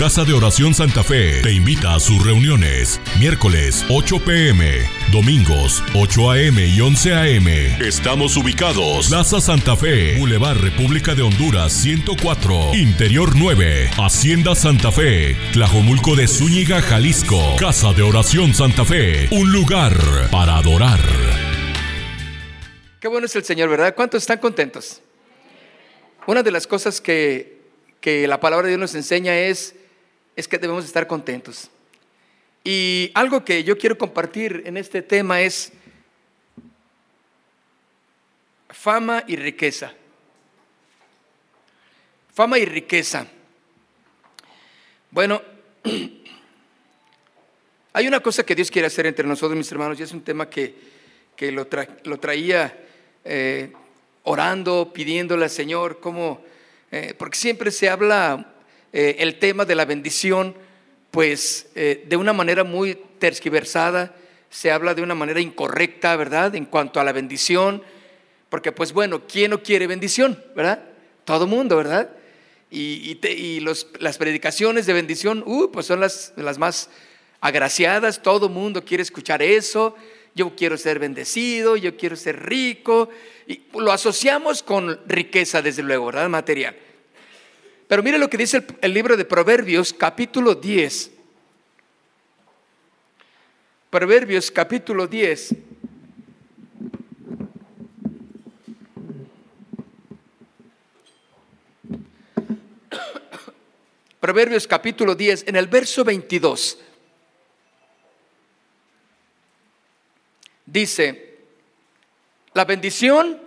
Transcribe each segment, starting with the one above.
Casa de Oración Santa Fe te invita a sus reuniones. Miércoles 8 pm, domingos 8 am y 11 am. Estamos ubicados. Plaza Santa Fe, Boulevard República de Honduras 104, Interior 9, Hacienda Santa Fe, Tlajomulco de Zúñiga, Jalisco. Casa de Oración Santa Fe, un lugar para adorar. Qué bueno es el Señor, ¿verdad? ¿Cuántos están contentos? Una de las cosas que, que la palabra de Dios nos enseña es, es que debemos estar contentos. Y algo que yo quiero compartir en este tema es fama y riqueza. Fama y riqueza. Bueno, hay una cosa que Dios quiere hacer entre nosotros, mis hermanos, y es un tema que, que lo, lo traía eh, orando, pidiéndole al Señor, como, eh, porque siempre se habla eh, el tema de la bendición, pues de una manera muy tergiversada, se habla de una manera incorrecta, ¿verdad? En cuanto a la bendición, porque pues bueno, ¿quién no quiere bendición, verdad? Todo mundo, ¿verdad? Y, las predicaciones de bendición, uh, pues son las, las más agraciadas, todo mundo quiere escuchar eso, yo quiero ser bendecido, yo quiero ser rico, y lo asociamos con riqueza, desde luego, ¿verdad? Material. Pero mire lo que dice el, libro de Proverbios, capítulo 10. Proverbios, capítulo 10. Proverbios capítulo 10, en el verso 22. Dice, la bendición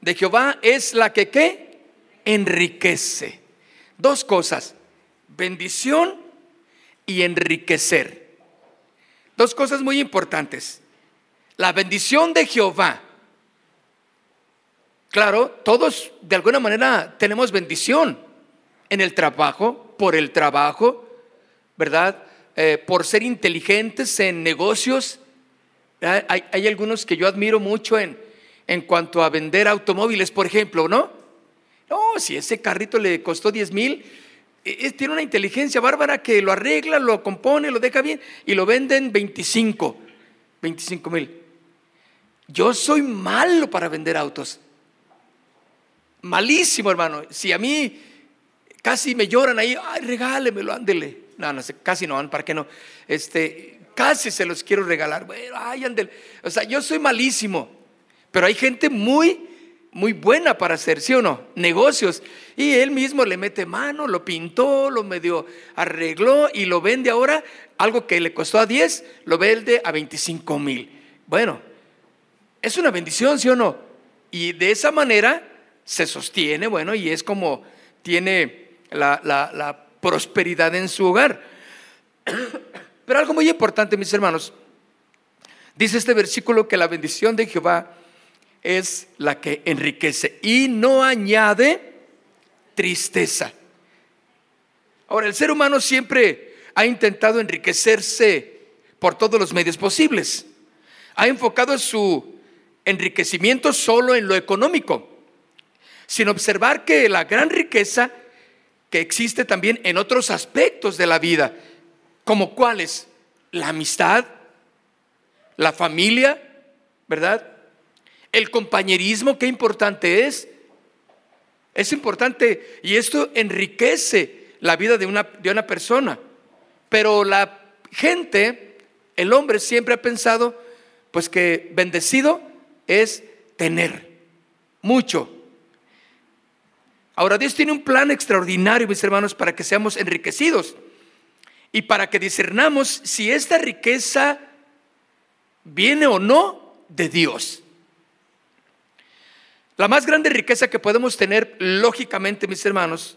de Jehová es la que ¿qué? Enriquece. Dos cosas, bendición y enriquecer. Dos cosas muy importantes. La bendición de Jehová. Claro, todos de alguna manera tenemos bendición en el trabajo, por el trabajo, ¿verdad? Eh, por ser inteligentes en negocios. Hay, algunos que yo admiro mucho en, en cuanto a vender automóviles, por ejemplo, ¿no? No, si ese carrito le costó 10 mil, e, tiene una inteligencia bárbara que lo arregla, lo compone, lo deja bien y lo venden 25, 25 mil. Yo soy malo para vender autos. Malísimo, hermano. Si a mí Casi me lloran ahí, ay, regálemelo, ándele. No, no casi no, ¿para qué no? Este, casi se los quiero regalar. Bueno, ay, ándele. O sea, yo soy malísimo, pero hay gente muy, muy buena para hacer, ¿sí o no? Negocios. Y él mismo le mete mano, lo pintó, lo medio arregló y lo vende ahora. Algo que le costó a 10, lo vende a 25 mil. Bueno, es una bendición, ¿sí o no? Y de esa manera se sostiene, bueno, y es como tiene la, prosperidad en su hogar. Pero algo muy importante, mis hermanos, dice este versículo que la bendición de Jehová es la que enriquece y no añade tristeza. Ahora, el ser humano siempre ha intentado enriquecerse por todos los medios posibles. Ha enfocado su enriquecimiento solo en lo económico, sin observar que la gran riqueza que existe también en otros aspectos de la vida, como cuáles, la amistad, la familia, ¿verdad? El compañerismo, qué importante es. Es importante y esto enriquece la vida de una, de una persona. Pero la gente, el hombre siempre ha pensado, pues que bendecido es tener mucho, Ahora Dios tiene un plan extraordinario, mis hermanos, para que seamos enriquecidos y para que discernamos si esta riqueza viene o no de Dios. La más grande riqueza que podemos tener, lógicamente, mis hermanos,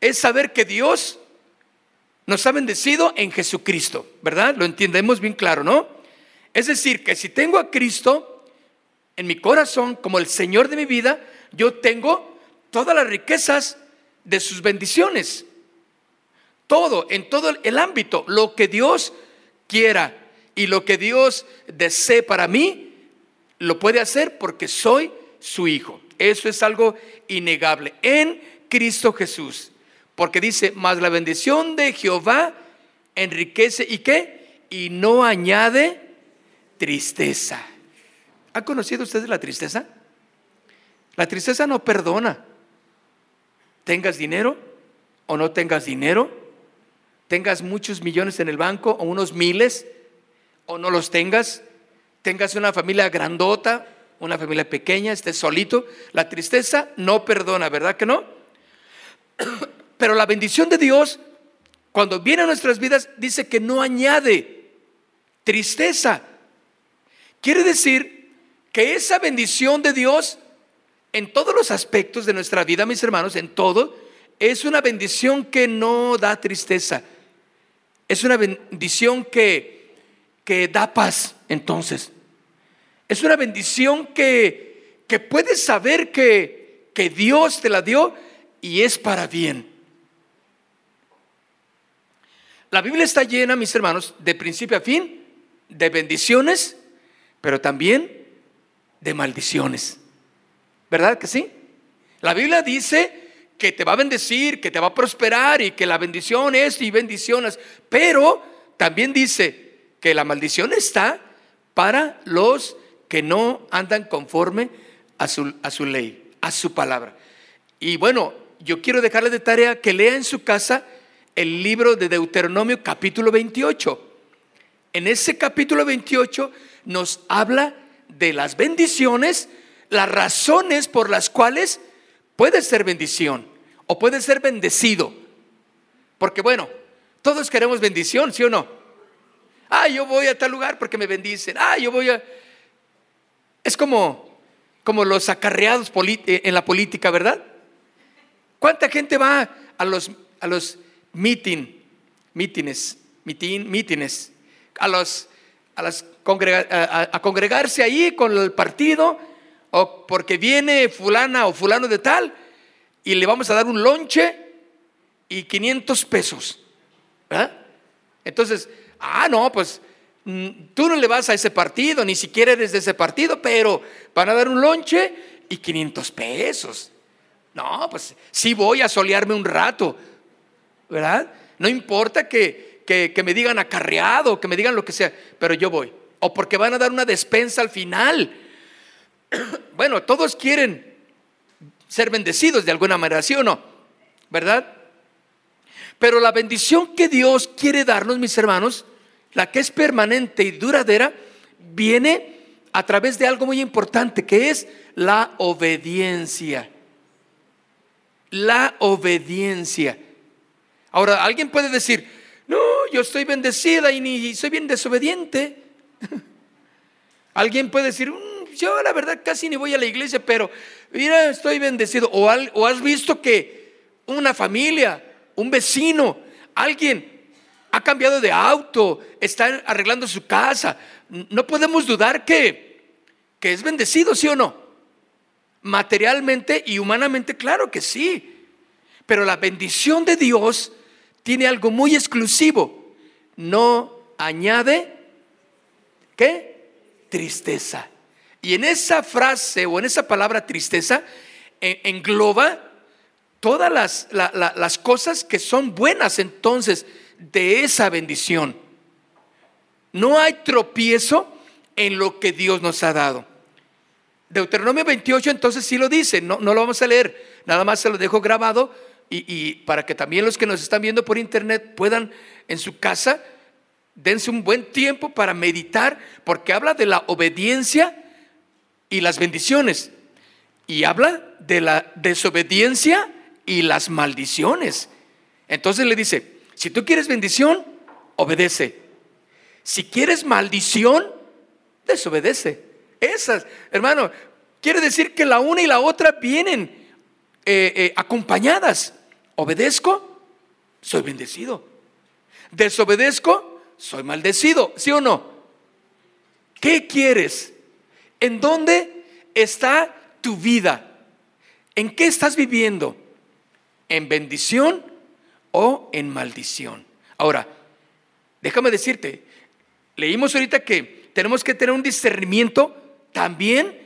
es saber que Dios nos ha bendecido en Jesucristo, ¿verdad? Lo entendemos bien claro, ¿no? Es decir, que si tengo a Cristo en mi corazón como el Señor de mi vida, yo tengo todas las riquezas de sus bendiciones. Todo, en todo el ámbito, lo que Dios quiera y lo que Dios desee para mí, lo puede hacer porque soy su hijo. Eso es algo innegable. En Cristo Jesús Porque dice, más la bendición de Jehová enriquece y qué? Y no añade tristeza. ¿Ha conocido ustedes la tristeza? La tristeza no perdona. Tengas dinero o no tengas dinero, tengas muchos millones en el banco o unos miles o no los tengas, tengas una familia grandota, una familia pequeña, estés solito, la tristeza no perdona, ¿verdad que no? Pero la bendición de Dios, cuando viene a nuestras vidas, dice que no añade tristeza. Quiere decir que esa bendición de Dios en todos los aspectos de nuestra vida, mis hermanos, en todo, es una bendición que no da tristeza. Es una bendición que, que da paz, entonces. Es una bendición que, que puedes saber que, que Dios te la dio y es para bien. La Biblia está llena, mis hermanos, de principio a fin, de bendiciones, pero también de maldiciones. ¿Verdad que sí? La Biblia dice que te va a bendecir, que te va a prosperar y que la bendición es y bendiciones, pero también dice que la maldición está para los que no andan conforme a su, a su ley, a su palabra. Y bueno, yo quiero dejarle de tarea que lea en su casa el libro de Deuteronomio capítulo 28. En ese capítulo 28 nos habla de las bendiciones, las razones por las cuales puede ser bendición o puede ser bendecido. Porque bueno, todos queremos bendición, ¿sí o no? Ah, yo voy a tal lugar porque me bendicen. Ah, yo voy a... Es como, como los acarreados eh, en la política, ¿verdad? ¿Cuánta gente va a los, a los meeting, mítines, mítines, a, los, a, las a congregarse ahí con el partido o porque viene fulana o fulano de tal y le vamos a dar un lonche y 500 pesos. Entonces, ah, no, pues tú no le vas a ese partido, ni siquiera eres de ese partido, pero van a dar un lonche y 500 pesos. No, pues sí voy a solearme un rato, ¿verdad? No importa que, que, que me digan acarreado, que me digan lo que sea, pero yo voy. O porque van a dar una despensa al final bueno, todos quieren ser bendecidos de alguna manera, ¿sí o no? ¿Verdad? Pero la bendición que Dios quiere darnos, mis hermanos, la que es permanente y duradera, viene a través de algo muy importante, que es la obediencia. La obediencia. Ahora, alguien puede decir, no, yo estoy bendecida y ni soy bien desobediente. alguien puede decir, mm, yo la verdad casi ni voy a la iglesia, pero mira, estoy bendecido. O, o has visto que una familia, un vecino, alguien ha cambiado de auto, está arreglando su casa. No podemos dudar que, que es bendecido, ¿sí o no? Materialmente y humanamente, claro que sí. Pero la bendición de Dios tiene algo muy exclusivo. No añade, ¿qué? Tristeza. Y en esa frase o en esa palabra tristeza engloba todas las, las cosas que son buenas entonces de esa bendición. No hay tropiezo en lo que Dios nos ha dado. Deuteronomio 28 entonces sí lo dice, no, no lo vamos a leer, nada más se lo dejo grabado y, y, para que también los que nos están viendo por internet puedan en su casa, dense un buen tiempo para meditar, porque habla de la obediencia y las bendiciones. Y habla de la desobediencia y las maldiciones. Entonces le dice, si tú quieres bendición, obedece. Si quieres maldición, desobedece. Esas, hermano, quiere decir que la una y la otra vienen eh, eh, acompañadas. Obedezco, soy bendecido. Desobedezco, soy maldecido. ¿Sí o no? ¿Qué quieres? ¿En dónde está tu vida? ¿En qué estás viviendo? ¿En bendición o en maldición? Ahora, déjame decirte, leímos ahorita que tenemos que tener un discernimiento también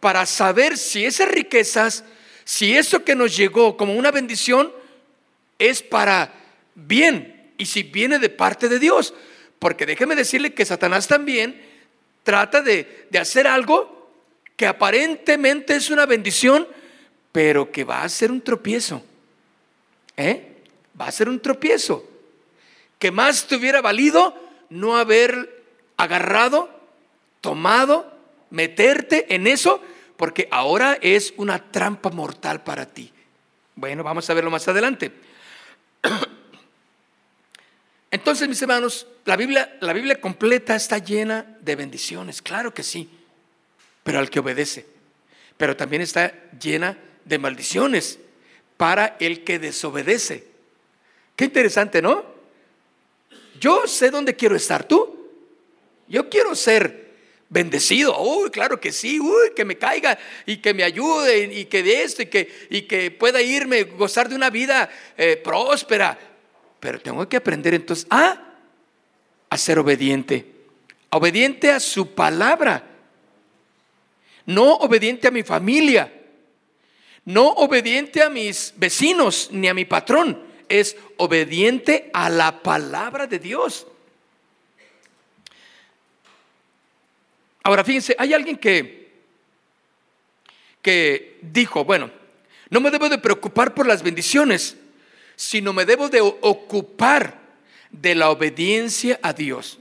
para saber si esas riquezas, si eso que nos llegó como una bendición, es para bien y si viene de parte de Dios. Porque déjeme decirle que Satanás también trata de, de hacer algo que aparentemente es una bendición, pero que va a ser un tropiezo. ¿Eh? Va a ser un tropiezo. Que más te hubiera valido no haber agarrado, tomado, meterte en eso, porque ahora es una trampa mortal para ti. Bueno, vamos a verlo más adelante. Entonces, mis hermanos, la Biblia, la Biblia completa está llena de bendiciones, claro que sí, pero al que obedece. Pero también está llena de maldiciones para el que desobedece. Qué interesante, ¿no? Yo sé dónde quiero estar, ¿tú? Yo quiero ser bendecido. Uy, claro que sí, uy, que me caiga y que me ayude y que de esto y que, y que pueda irme, gozar de una vida eh, próspera. Pero tengo que aprender entonces a, a ser obediente. Obediente a su palabra. No obediente a mi familia. No obediente a mis vecinos ni a mi patrón. Es obediente a la palabra de Dios. Ahora fíjense, hay alguien que, que dijo, bueno, no me debo de preocupar por las bendiciones, sino me debo de ocupar de la obediencia a Dios.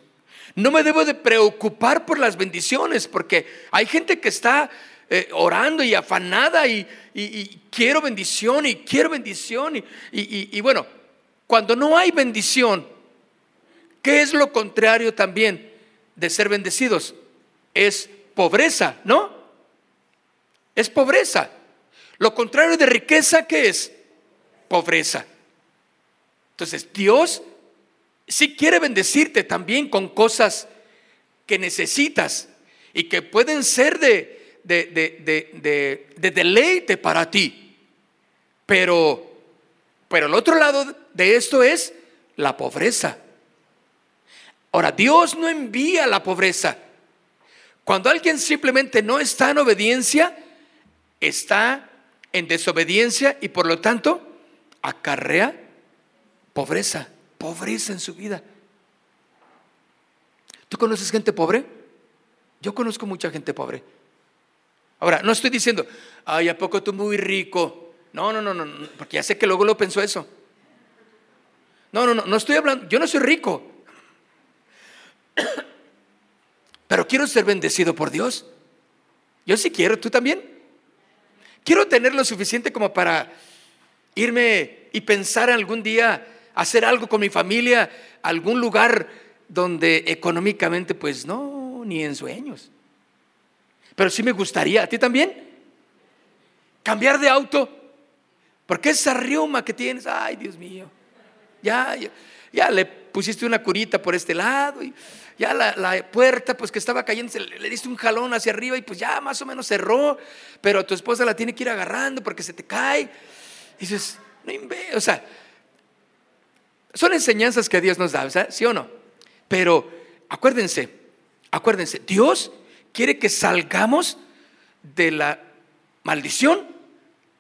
No me debo de preocupar por las bendiciones, porque hay gente que está eh, orando y afanada y, quiero bendición y quiero bendición. Y, y bueno, cuando no hay bendición, ¿qué es lo contrario también de ser bendecidos? Es pobreza, ¿no? Es pobreza. Lo contrario de riqueza, ¿qué es? Pobreza. Entonces, Dios sí quiere bendecirte también con cosas que necesitas y que pueden ser de, de, de, deleite para ti. Pero, pero el otro lado de esto es la pobreza. Ahora, Dios no envía la pobreza. Cuando alguien simplemente no está en obediencia, está en desobediencia y por lo tanto acarrea Pobreza, pobreza en su vida. ¿Tú conoces gente pobre? Yo conozco mucha gente pobre. Ahora, no estoy diciendo, ay, ¿a poco tú muy rico? No, no, no, no, porque ya sé que luego lo pensó eso. No, no, no, no estoy hablando, yo no soy rico. Pero quiero ser bendecido por Dios. Yo sí quiero, ¿tú también? Quiero tener lo suficiente como para irme y pensar algún día hacer algo con mi familia, algún lugar donde económicamente, pues no, ni en sueños. Pero sí me gustaría, ¿a ti también? Cambiar de auto. Porque esa riuma que tienes, ay Dios mío, ya, ya, le pusiste una curita por este lado y ya la, puerta pues que estaba cayendo, le, diste un jalón hacia arriba y pues ya más o menos cerró, pero tu esposa la tiene que ir agarrando porque se te cae. Dices, no o sea, son enseñanzas que Dios nos da, ¿sí o no? Pero acuérdense, acuérdense, Dios quiere que salgamos de la maldición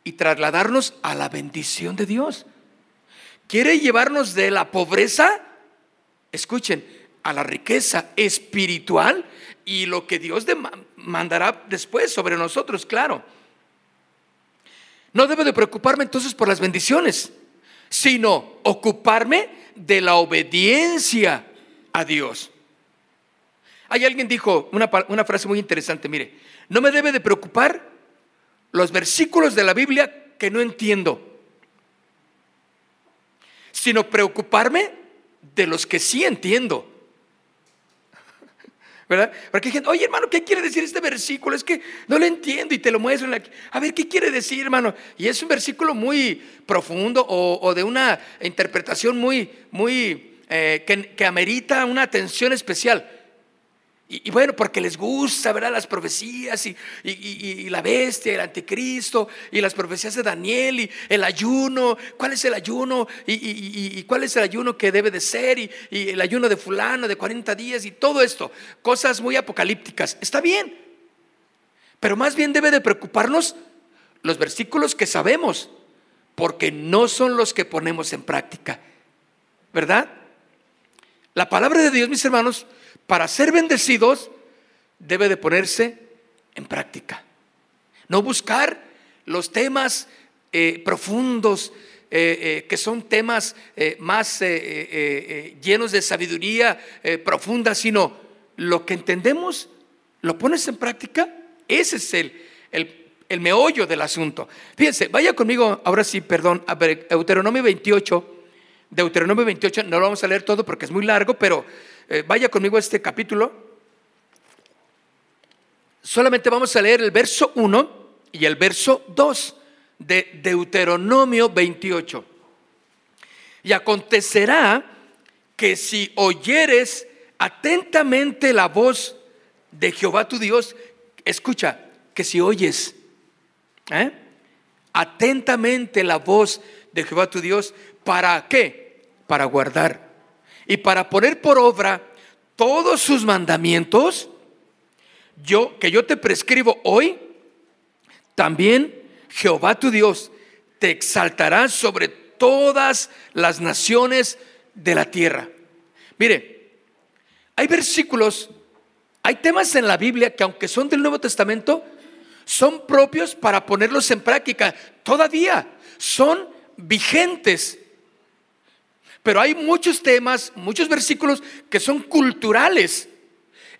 y trasladarnos a la bendición de Dios. Quiere llevarnos de la pobreza, escuchen, a la riqueza espiritual y lo que Dios mandará después sobre nosotros, claro. No debo de preocuparme entonces por las bendiciones sino ocuparme de la obediencia a Dios. Hay alguien dijo una, una, frase muy interesante, mire, no me debe de preocupar los versículos de la Biblia que no entiendo, sino preocuparme de los que sí entiendo. ¿verdad? Porque hay gente, oye hermano, ¿qué quiere decir este versículo? Es que no lo entiendo y te lo muestro. A ver, ¿qué quiere decir, hermano? Y es un versículo muy profundo o, de una interpretación muy, muy, eh, que, que amerita una atención especial. Y, bueno, porque les gusta, ¿verdad? Las profecías y, la bestia, el anticristo y las profecías de Daniel y el ayuno. ¿Cuál es el ayuno? Y, cuál es el ayuno que debe de ser? Y, el ayuno de fulano de 40 días y todo esto. Cosas muy apocalípticas. Está bien. Pero más bien debe de preocuparnos los versículos que sabemos porque no son los que ponemos en práctica. ¿Verdad? La palabra de Dios, mis hermanos, para ser bendecidos, debe de ponerse en práctica. No buscar los temas eh, profundos, eh, eh, que son temas más llenos de sabiduría profunda, sino lo que entendemos, lo pones en práctica, ese es el, el, meollo del asunto. Fíjense, vaya conmigo, ahora sí, perdón, a Deuteronomio 28, Deuteronomio 28, no lo vamos a leer todo porque es muy largo, pero vaya conmigo a este capítulo. Solamente vamos a leer el verso 1 y el verso 2 de Deuteronomio 28. Y acontecerá que si oyeres atentamente la voz de Jehová tu Dios, escucha, que si oyes ¿eh? atentamente la voz de Jehová tu Dios, ¿para qué? Para guardar y para poner por obra todos sus mandamientos, yo que yo te prescribo hoy, también Jehová tu Dios te exaltará sobre todas las naciones de la tierra. Mire, hay versículos, hay temas en la Biblia que aunque son del Nuevo Testamento, son propios para ponerlos en práctica. Todavía son vigentes. Pero hay muchos temas, muchos versículos que son culturales.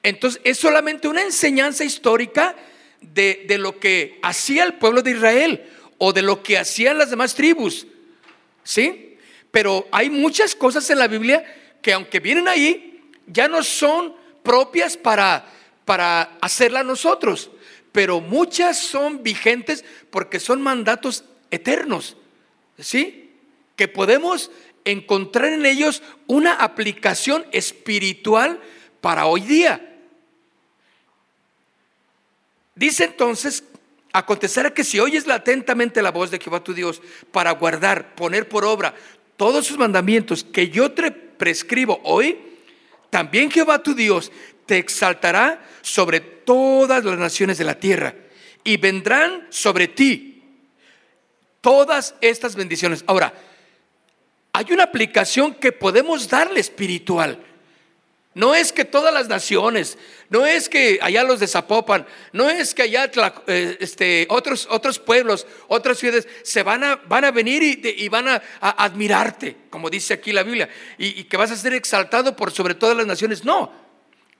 Entonces es solamente una enseñanza histórica de, lo que hacía el pueblo de Israel o de lo que hacían las demás tribus. ¿Sí? Pero hay muchas cosas en la Biblia que aunque vienen ahí, ya no son propias para, para hacerlas nosotros, pero muchas son vigentes porque son mandatos eternos, ¿sí? Que podemos encontrar en ellos una aplicación espiritual para hoy día. Dice entonces, acontecerá que si oyes atentamente la voz de Jehová tu Dios para guardar, poner por obra todos sus mandamientos que yo te prescribo hoy, también Jehová tu Dios te exaltará sobre todas las naciones de la tierra y vendrán sobre ti todas estas bendiciones. Ahora, hay una aplicación que podemos darle espiritual. No es que todas las naciones, no es que allá los de Zapopan, no es que allá eh, este, otros, otros pueblos, otras ciudades se van a, van a venir y, van a, admirarte, como dice aquí la Biblia, y que vas a ser exaltado por sobre todas las naciones. No,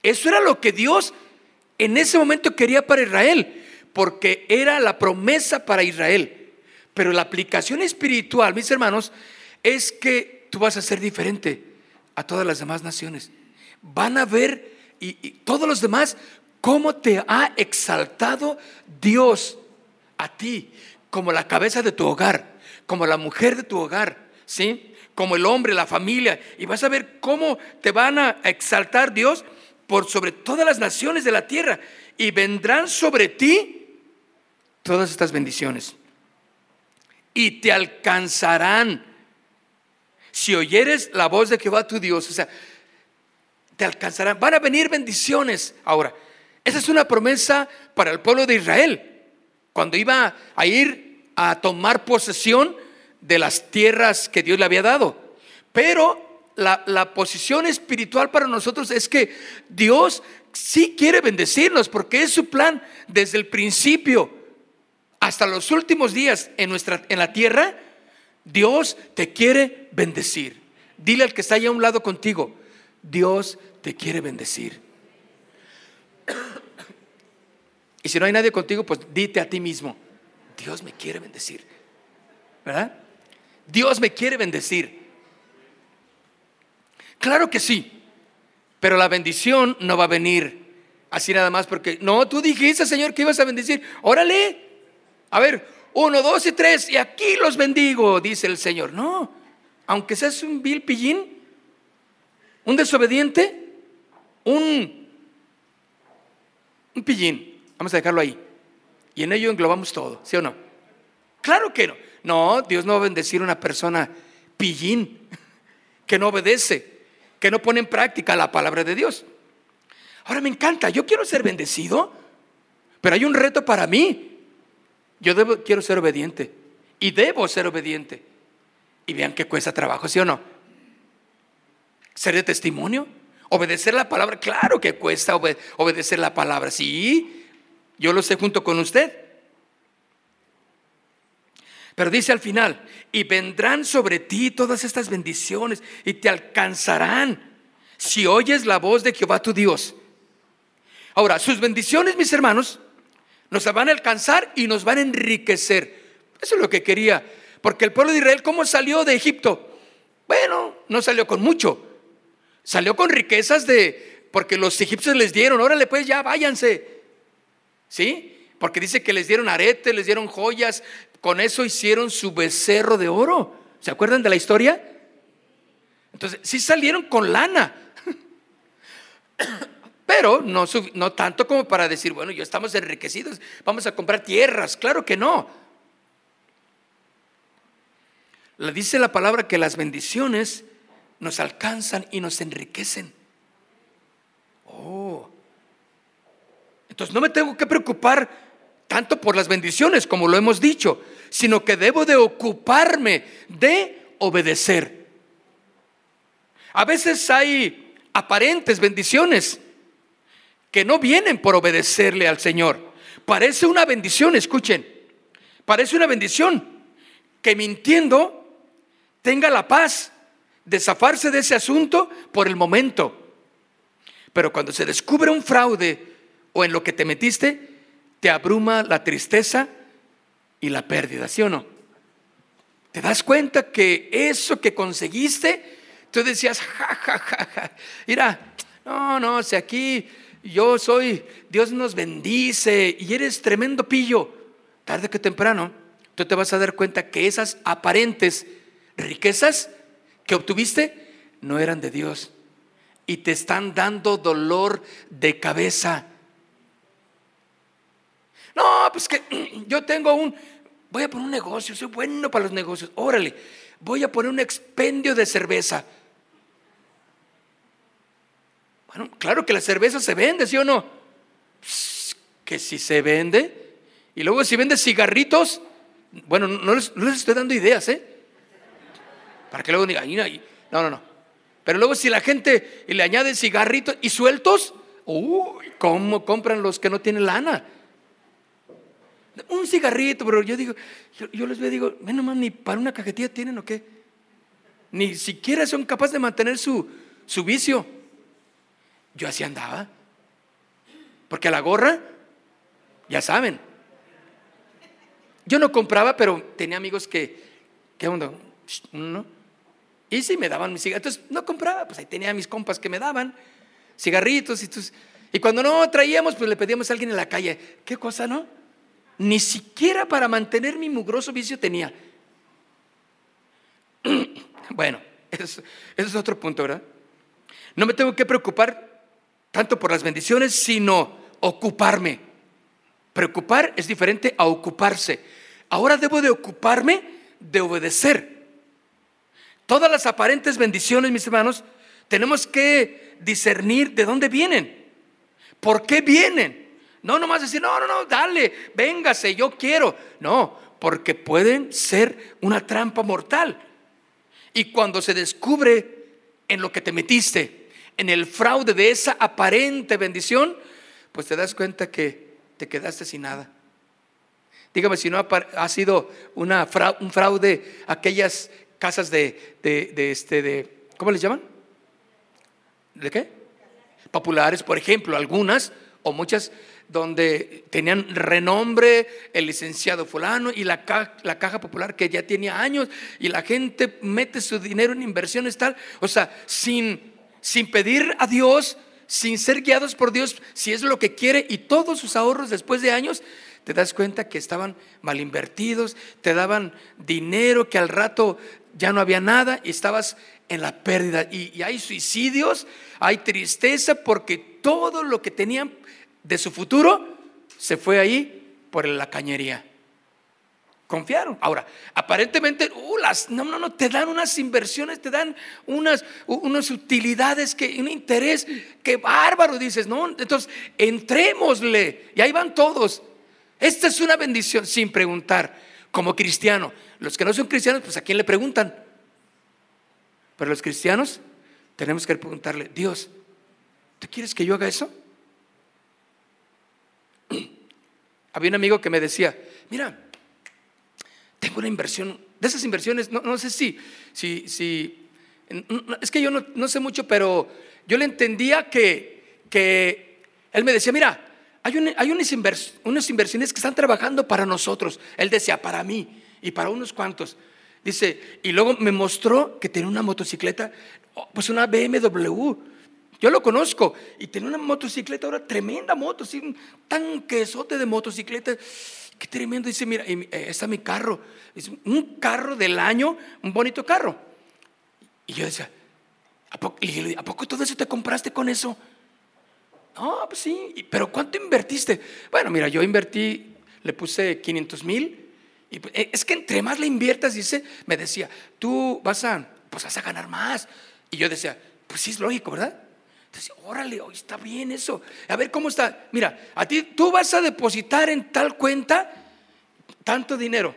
eso era lo que Dios en ese momento quería para Israel, porque era la promesa para Israel. Pero la aplicación espiritual, mis hermanos, es que tú vas a ser diferente a todas las demás naciones van a ver y, todos los demás cómo te ha exaltado Dios a ti como la cabeza de tu hogar, como la mujer de tu hogar, ¿sí? Como el hombre, la familia. Y vas a ver cómo te van a exaltar Dios por sobre todas las naciones de la tierra. Y vendrán sobre ti todas estas bendiciones. Y te alcanzarán si oyeres la voz de Jehová tu Dios. O sea, te alcanzarán. Van a venir bendiciones. Ahora, esa es una promesa para el pueblo de Israel. Cuando iba a ir a tomar posesión de las tierras que Dios le había dado. Pero la, la posición espiritual para nosotros es que Dios sí quiere bendecirnos porque es su plan desde el principio hasta los últimos días en, nuestra, en la tierra. Dios te quiere bendecir. Dile al que está allá a un lado contigo, Dios te quiere bendecir. Y si no hay nadie contigo, pues dite a ti mismo, Dios me quiere bendecir. ¿Verdad? Dios me quiere bendecir. Claro que sí, pero la bendición no va a venir así nada más porque, no, tú dijiste, Señor, que ibas a bendecir. Órale, a ver, uno, dos y tres, y aquí los bendigo, dice el Señor. No, aunque seas un vil pillín, un desobediente, un, un pillín. Vamos a dejarlo ahí. Y en ello englobamos todo, ¿sí o no? Claro que no. No, Dios no va a bendecir a una persona pillín, que no obedece, que no pone en práctica la palabra de Dios. Ahora me encanta, yo quiero ser bendecido, pero hay un reto para mí. Yo quiero ser obediente, y debo ser obediente. Y vean que cuesta trabajo, ¿sí o no? Ser de testimonio, obedecer la palabra, claro que cuesta obedecer la palabra, sí, yo lo sé junto con usted. Pero dice al final, y vendrán sobre ti todas estas bendiciones y te alcanzarán si oyes la voz de Jehová tu Dios. Ahora, sus bendiciones, mis hermanos, nos van a alcanzar y nos van a enriquecer. Eso es lo que quería. Porque el pueblo de Israel, ¿cómo salió de Egipto? Bueno, no salió con mucho. Salió con riquezas de, porque los egipcios les dieron, órale pues ya váyanse. ¿Sí? Porque dice que les dieron arete, les dieron joyas, con eso hicieron su becerro de oro. ¿Se acuerdan de la historia? Entonces, sí salieron con lana. Pero no, tanto como para decir, bueno, ya estamos enriquecidos, vamos a comprar tierras. Claro que no. Le dice la palabra que las bendiciones nos alcanzan y nos enriquecen. Oh. Entonces no me tengo que preocupar tanto por las bendiciones como lo hemos dicho, sino que debo de ocuparme de obedecer. A veces hay aparentes bendiciones que no vienen por obedecerle al Señor. Parece una bendición, escuchen, parece una bendición que mintiendo tenga la paz de zafarse de ese asunto por el momento. Pero cuando se descubre un fraude o en lo que te metiste, te abruma la tristeza y la pérdida, ¿sí o no? ¿Te das cuenta que eso que conseguiste, tú decías, ja, ja, ja, ja, mira, no, no, si aquí yo soy, Dios nos bendice y eres tremendo pillo, tarde que temprano, tú te vas a dar cuenta que esas aparentes riquezas que obtuviste no eran de Dios y te están dando dolor de cabeza. No, pues que yo tengo un, voy a poner un negocio, soy bueno para los negocios, órale, voy a poner un expendio de cerveza. Bueno, claro que la cerveza se vende, ¿sí o no? que si se vende. Y luego si vende cigarritos, bueno, no les, estoy dando ideas, ¿eh? Para que luego digan, no, no, no. Pero luego si la gente le añade cigarritos y sueltos, uy, ¿cómo compran los que no tienen lana? Un cigarrito, pero yo digo, yo, les veo digo, menos mal ni para una cajetilla tienen o qué. Ni siquiera son capaces de mantener su, su vicio. Yo así andaba. Porque a la gorra, ya saben. Yo no compraba, pero tenía amigos que, ¿qué onda? ¿No? Y si me daban mis cigarritos. Entonces no compraba, pues ahí tenía mis compas que me daban cigarritos. Y, y cuando no traíamos, pues le pedíamos a alguien en la calle. ¿Qué cosa, no? Ni siquiera para mantener mi mugroso vicio tenía. Bueno, eso es otro punto, ¿verdad? No me tengo que preocupar tanto por las bendiciones, sino ocuparme. Preocupar es diferente a ocuparse. Ahora debo de ocuparme de obedecer. Todas las aparentes bendiciones, mis hermanos, tenemos que discernir de dónde vienen. ¿Por qué vienen? No nomás decir, no, no, no, dale, véngase, yo quiero. No, porque pueden ser una trampa mortal. Y cuando se descubre en lo que te metiste, en el fraude de esa aparente bendición, pues te das cuenta que te quedaste sin nada. Dígame si no ha, sido un fraude aquellas casas de, de, este, de, ¿cómo les llaman? ¿De qué? Populares, por ejemplo, algunas o muchas donde tenían renombre el licenciado fulano y la, la, caja popular que ya tenía años y la gente mete su dinero en inversiones tal, o sea, sin sin pedir a Dios, sin ser guiados por Dios, si es lo que quiere, y todos sus ahorros después de años, te das cuenta que estaban mal invertidos, te daban dinero que al rato ya no había nada y estabas en la pérdida. Y, y hay suicidios, hay tristeza porque todo lo que tenían de su futuro se fue ahí por la cañería. Confiaron. Ahora, aparentemente, uh, las, no, no, no, te dan unas inversiones, te dan unas, unas utilidades, que, un interés, que bárbaro, dices, ¿no? Entonces, entrémosle, y ahí van todos. Esta es una bendición sin preguntar, como cristiano. Los que no son cristianos, pues a quién le preguntan. Pero los cristianos tenemos que preguntarle, Dios, ¿tú quieres que yo haga eso? Había un amigo que me decía, mira, tengo una inversión, de esas inversiones, no, sé si, si, si, es que yo no, sé mucho, pero yo le entendía que, que él me decía, mira, hay, hay unas, unas inversiones que están trabajando para nosotros. Él decía, para mí y para unos cuantos. Dice, y luego me mostró que tenía una motocicleta, oh, pues una BMW. Yo lo conozco y tenía una motocicleta ahora, tremenda moto, así, un tanquesote de motocicleta. Qué tremendo. Dice, mira, eh, está mi carro. Es un carro del año, un bonito carro. Y yo decía, ¿a poco, ¿a poco todo eso te compraste con eso? No, pues sí, pero ¿cuánto invertiste? Bueno, mira, yo invertí, le puse 500 mil. Y pues, eh, es que entre más le inviertas, dice, me decía, tú vas a, pues vas a ganar más. Y yo decía, pues sí es lógico, ¿verdad? Entonces, órale, hoy está bien eso. A ver cómo está. Mira, a ti tú vas a depositar en tal cuenta tanto dinero.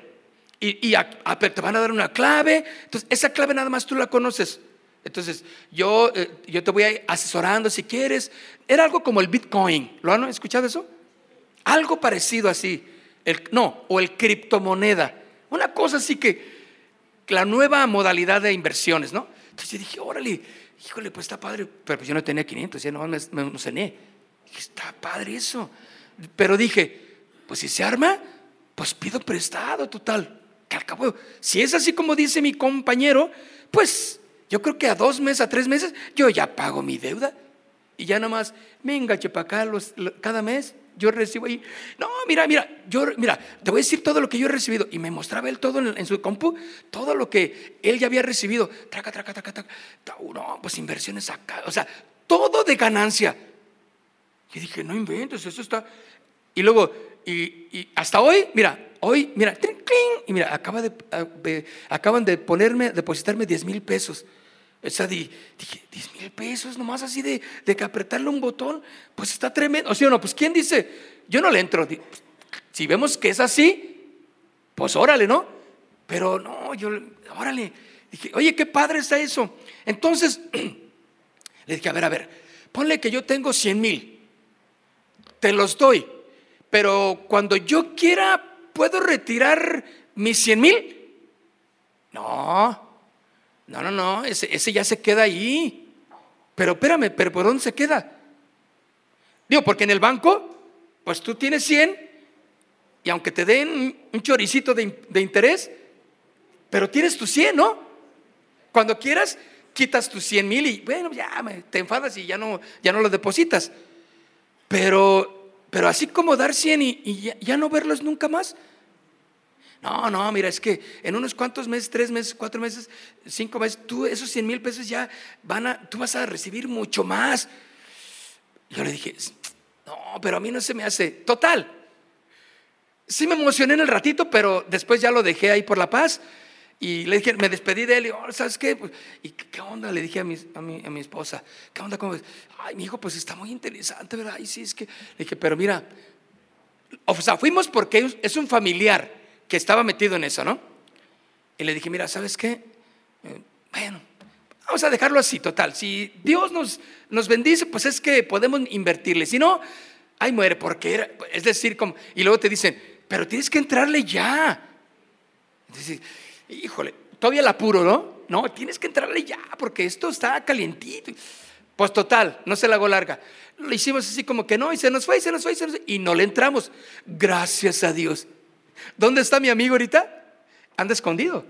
Y, te van a dar una clave. Entonces, esa clave nada más tú la conoces. Entonces, yo, eh, yo te voy asesorando si quieres. Era algo como el Bitcoin. ¿Lo han escuchado eso? Algo parecido así. El, no, o el criptomoneda. Una cosa así que la nueva modalidad de inversiones, ¿no? Entonces yo dije, órale, híjole, pues está padre. Pero pues yo no tenía 500, ya no me, me cené. Dije, está padre eso. Pero dije, pues si se arma, pues pido prestado, total. Que al cabo, si es así como dice mi compañero, pues yo creo que a dos meses, a tres meses, yo ya pago mi deuda. Y ya nomás me engache para acá cada mes. Yo recibo ahí. No, mira, mira, yo, mira, te voy a decir todo lo que yo he recibido. Y me mostraba él todo en, su compu, todo lo que él ya había recibido. Traca, traca, traca, traca. No, pues inversiones acá. O sea, todo de ganancia. Y dije, no inventes, eso está. Y luego, y, hasta hoy, mira, hoy, mira, y mira, acaba de, acaban de ponerme, depositarme 10 mil pesos. O sea, dije, 10 mil pesos nomás así de, de, que apretarle un botón, pues está tremendo. O sea, no, pues ¿quién dice? Yo no le entro. Pues, si vemos que es así, pues órale, ¿no? Pero no, yo, órale. Dije, oye, qué padre está eso. Entonces, le dije, a ver, a ver, ponle que yo tengo 100 mil, te los doy, pero cuando yo quiera, ¿puedo retirar mis 100 mil? No, no, no, no, ese, ya se queda ahí. Pero espérame, ¿pero por dónde se queda? Digo, porque en el banco, pues tú tienes 100 y aunque te den un choricito de, interés, pero tienes tu 100, ¿no? Cuando quieras, quitas tus 100 mil y bueno, ya te enfadas y ya no, ya no lo depositas. Pero, pero así como dar 100 y, ya, ya no verlos nunca más, no, no, mira, es que en unos cuantos meses, tres meses, cuatro meses, cinco meses, tú esos 100 mil pesos ya van a, tú vas a recibir mucho más. Yo le dije, no, pero a mí no se me hace. Total. Sí me emocioné en el ratito, pero después ya lo dejé ahí por la paz. Y le dije, me despedí de él y, oh, ¿sabes qué? Pues, ¿Y qué onda? Le dije a mi, a mi, a mi esposa, ¿qué onda? ¿Cómo Ay, mi hijo, pues está muy interesante, ¿verdad? Y sí, es que, le dije, pero mira, o sea, fuimos porque es un familiar que estaba metido en eso, ¿no? Y le dije, mira, ¿sabes qué? Eh, bueno, vamos a dejarlo así, total. Si Dios nos, nos bendice, pues es que podemos invertirle. Si no, ay, muere, porque era, es decir, como, y luego te dicen, pero tienes que entrarle ya. Entonces, híjole, todavía la apuro, ¿no? No, tienes que entrarle ya, porque esto está calientito. Pues total, no se la hago larga. Lo hicimos así como que no, y se nos fue, y se nos fue, y se nos fue, y no le entramos. Gracias a Dios. ¿Dónde está mi amigo ahorita? Anda escondido.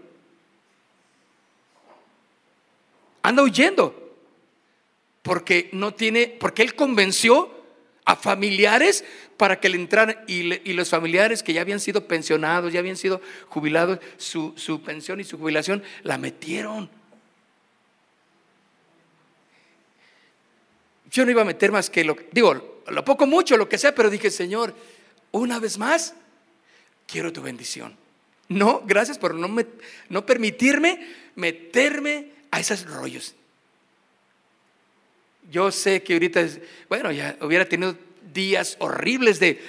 Anda huyendo. Porque no tiene, porque él convenció a familiares para que le entraran y, los familiares que ya habían sido pensionados, ya habían sido jubilados, su, su pensión y su jubilación la metieron. Yo no iba a meter más que lo, digo, lo poco mucho, lo que sea, pero dije, Señor, una vez más, quiero tu bendición. No, gracias por no, no permitirme meterme a esos rollos. Yo sé que ahorita, bueno, ya hubiera tenido días horribles de,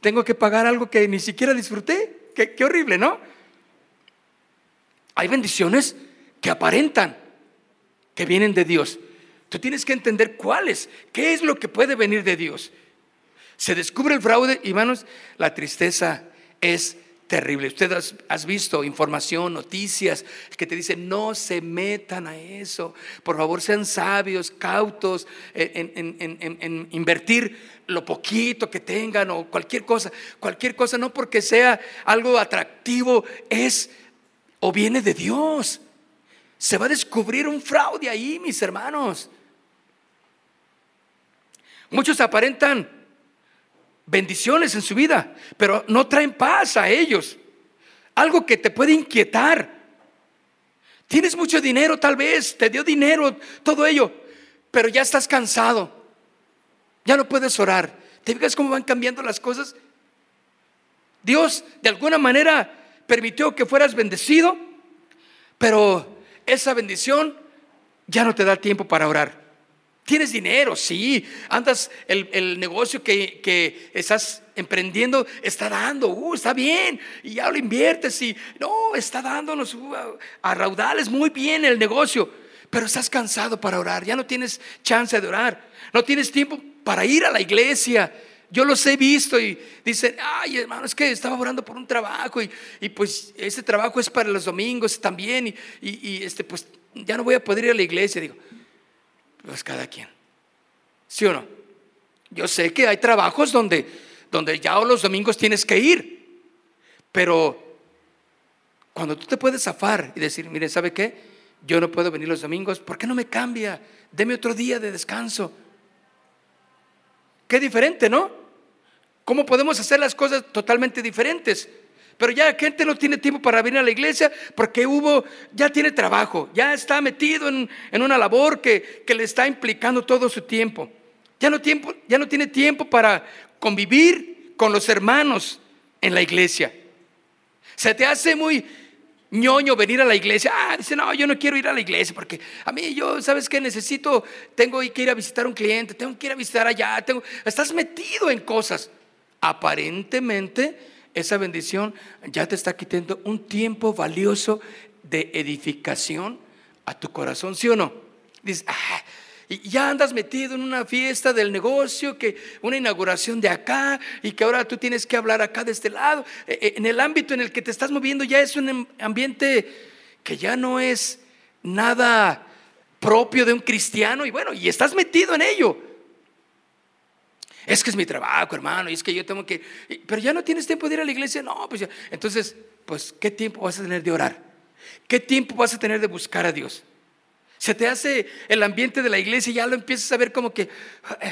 tengo que pagar algo que ni siquiera disfruté. Qué, qué horrible, ¿no? Hay bendiciones que aparentan que vienen de Dios. Tú tienes que entender cuáles, qué es lo que puede venir de Dios. Se descubre el fraude y, hermanos, la tristeza es terrible. Usted has, visto información, noticias que te dicen, no se metan a eso. Por favor, sean sabios, cautos en, en, invertir lo poquito que tengan o cualquier cosa. Cualquier cosa, no porque sea algo atractivo, es o viene de Dios. Se va a descubrir un fraude ahí, mis hermanos. Muchos aparentan bendiciones en su vida, pero no traen paz a ellos. Algo que te puede inquietar. Tienes mucho dinero tal vez, te dio dinero, todo ello, pero ya estás cansado. Ya no puedes orar. ¿Te fijas cómo van cambiando las cosas? Dios de alguna manera permitió que fueras bendecido, pero esa bendición ya no te da tiempo para orar. Tienes dinero, sí. Andas, el, negocio que, estás emprendiendo está dando, uh, está bien. Y ya lo inviertes y no, está dándonos uh, a raudales muy bien el negocio. Pero estás cansado para orar, ya no tienes chance de orar. No tienes tiempo para ir a la iglesia. Yo los he visto y dicen, ay hermano, es que estaba orando por un trabajo y, pues ese trabajo es para los domingos también y, y, este, pues ya no voy a poder ir a la iglesia. Digo, pues cada quien. ¿Sí o no? Yo sé que hay trabajos donde, donde ya los domingos tienes que ir, pero cuando tú te puedes zafar y decir, mire, ¿sabe qué? Yo no puedo venir los domingos, ¿por qué no me cambia? Deme otro día de descanso. Qué diferente, ¿no? ¿Cómo podemos hacer las cosas totalmente diferentes? Pero ya la gente no tiene tiempo para venir a la iglesia porque hubo, ya tiene trabajo, ya está metido en, una labor que, le está implicando todo su tiempo. Ya no, tiempo. ya no tiene tiempo para convivir con los hermanos en la iglesia. Se te hace muy ñoño venir a la iglesia. Ah, dice, no, yo no quiero ir a la iglesia porque a mí yo, ¿sabes qué? Necesito, tengo que ir a visitar a un cliente, tengo que ir a visitar allá, estás metido en cosas. Aparentemente esa bendición ya te está quitando un tiempo valioso de edificación a tu corazón, ¿sí o no? Dices, ah, y ya andas metido en una fiesta del negocio, que una inauguración de acá y que ahora tú tienes que hablar acá de este lado. E, e, en el ámbito en el que te estás moviendo ya es un ambiente que ya no es nada propio de un cristiano y bueno, y estás metido en ello. Es que es mi trabajo, hermano, y es que yo tengo que... Pero ya no tienes tiempo de ir a la iglesia, no, pues ya. Entonces, pues, ¿qué tiempo vas a tener de orar? ¿Qué tiempo vas a tener de buscar a Dios? Se te hace el ambiente de la iglesia y ya lo empiezas a ver como que,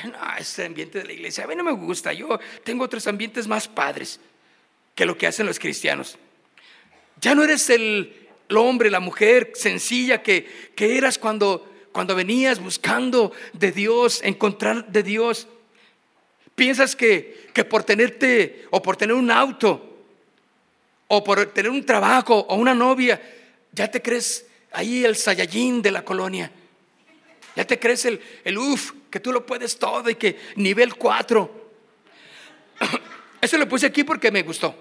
no, ese ambiente de la iglesia a mí no me gusta, yo tengo otros ambientes más padres que lo que hacen los cristianos. Ya no eres el, hombre, la mujer sencilla que, que eras cuando, cuando venías buscando de Dios, encontrar de Dios. Piensas que, por tenerte o por tener un auto o por tener un trabajo o una novia, ya te crees ahí el Sayayín de la colonia. Ya te crees el, el uff, que tú lo puedes todo y que nivel 4. Eso lo puse aquí porque me gustó.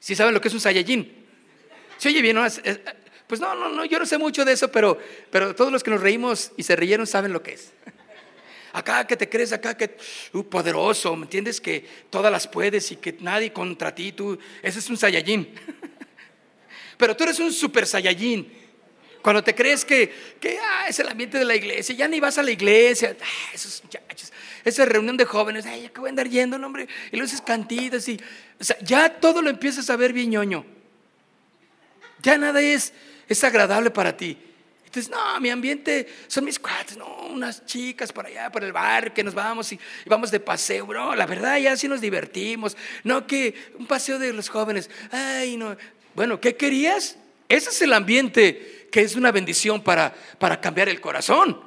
Si saben lo que es un Sayajin? Se oye bien, ¿no? Pues no, no, no, yo no sé mucho de eso, pero, pero todos los que nos reímos y se reyeron saben lo que es acá que te crees, acá que uh, poderoso, ¿me entiendes? Que todas las puedes y que nadie contra ti, tú, ese es un Saiyajin. Pero tú eres un super Saiyajin. Cuando te crees que, que ah, es el ambiente de la iglesia, ya ni vas a la iglesia, ah, esos muchachos, esa reunión de jóvenes, ay, ya que voy a andar yendo, hombre, y luego esas cantitas y, o sea, ya todo lo empiezas a ver bien ñoño. Ya nada es, es agradable para ti. Entonces, no, mi ambiente son mis cuates, no, unas chicas por allá, por el bar, que nos vamos y, vamos de paseo, bro. La verdad, ya sí nos divertimos. No, que un paseo de los jóvenes. Ay, no. Bueno, ¿qué querías? Ese es el ambiente que es una bendición para, para cambiar el corazón.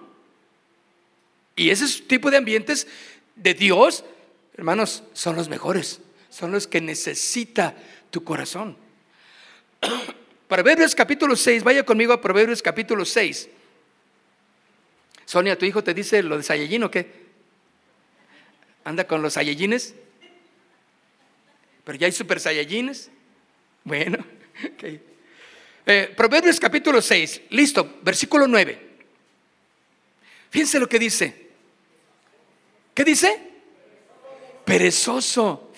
Y ese tipo de ambientes de Dios, hermanos, son los mejores. Son los que necesita tu corazón. Proverbios capítulo 6, vaya conmigo a Proverbios capítulo 6. Sonia, ¿tu hijo te dice lo de Sayallín o qué? ¿Anda con los Sayallines? ¿Pero ya hay super Sayallines? Bueno, eh, Proverbios capítulo 6, listo, versículo 9. Fíjense lo que dice. ¿Qué dice? Perezoso.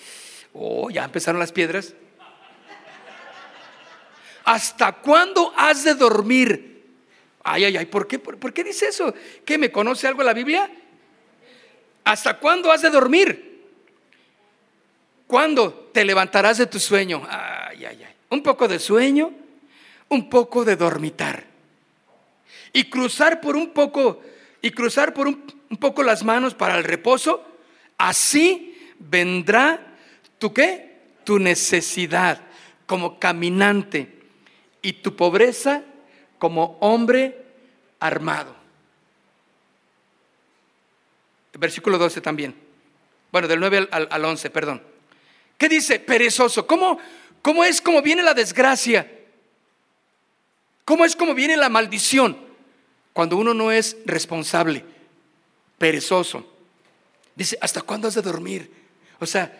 Oh, ya empezaron las piedras. ¿Hasta cuándo has de dormir? Ay, ay, ay, ¿por qué, por, qué dice eso? ¿Qué me conoce algo la Biblia? ¿Hasta cuándo has de dormir? ¿Cuándo te levantarás de tu sueño? Ay, ay, ay. Un poco de sueño, un poco de dormitar. Y cruzar por un poco, y cruzar por un, un poco las manos para el reposo. Así vendrá tu qué? Tu necesidad como caminante y tu pobreza como hombre armado. Versículo 12 también. Bueno, del 9 al, 11, perdón. ¿Qué dice? Perezoso. ¿Cómo, ¿Cómo es como viene la desgracia? ¿Cómo es como viene la maldición? Cuando uno no es responsable, perezoso. Dice, ¿hasta cuándo has de dormir? O sea,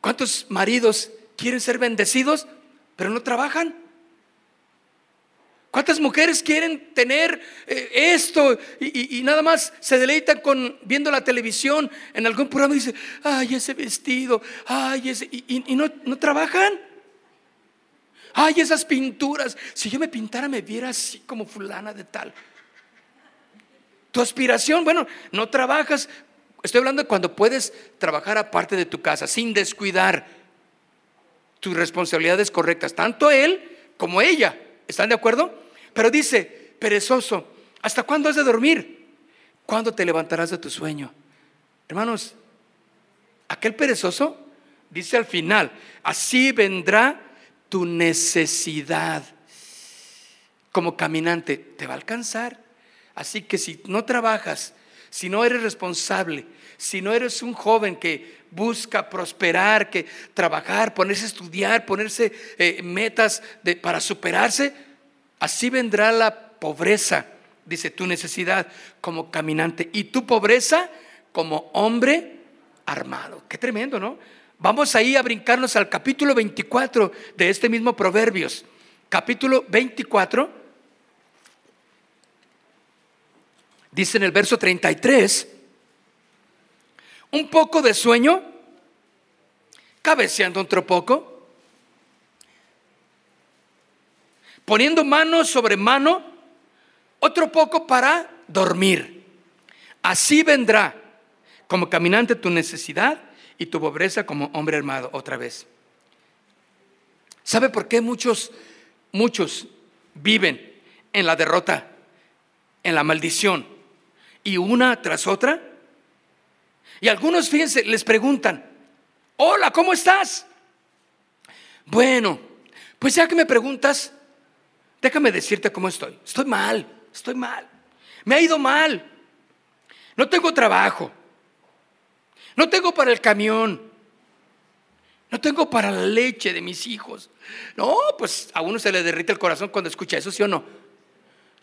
¿cuántos maridos quieren ser bendecidos, pero no trabajan? ¿Cuántas mujeres quieren tener eh, esto y, nada más se deleitan con viendo la televisión en algún programa y dicen, ay, ese vestido, ay, ese, y, no, no, trabajan? Ay, esas pinturas, si yo me pintara me viera así como fulana de tal. Tu aspiración, bueno, no trabajas, estoy hablando de cuando puedes trabajar aparte de tu casa, sin descuidar tus responsabilidades correctas, tanto él como ella. ¿Están de acuerdo? Pero dice, perezoso, ¿hasta cuándo has de dormir? ¿Cuándo te levantarás de tu sueño? Hermanos, aquel perezoso dice al final, así vendrá tu necesidad. Como caminante, te va a alcanzar. Así que si no trabajas, si no eres responsable, si no eres un joven que busca prosperar, que trabajar, ponerse a estudiar, ponerse eh, metas para superarse, Así vendrá la pobreza, dice tu necesidad como caminante y tu pobreza como hombre armado. Qué tremendo, ¿no? Vamos ahí a brincarnos al capítulo 24 de este mismo Proverbios. Capítulo 24. Dice en el verso 33, un poco de sueño, cabeceando otro poco, poniendo mano sobre mano, otro poco para dormir. Así vendrá como caminante tu necesidad y tu pobreza como hombre armado otra vez. ¿Sabe por qué muchos, muchos viven en la derrota, en la maldición y una tras otra? Y algunos, fíjense, les preguntan, hola, ¿cómo estás? Bueno, pues ya que me preguntas, Déjame decirte cómo estoy. Estoy mal, estoy mal. Me ha ido mal. No tengo trabajo. No tengo para el camión. No tengo para la leche de mis hijos. No, pues a uno se le derrite el corazón cuando escucha eso, ¿sí o no?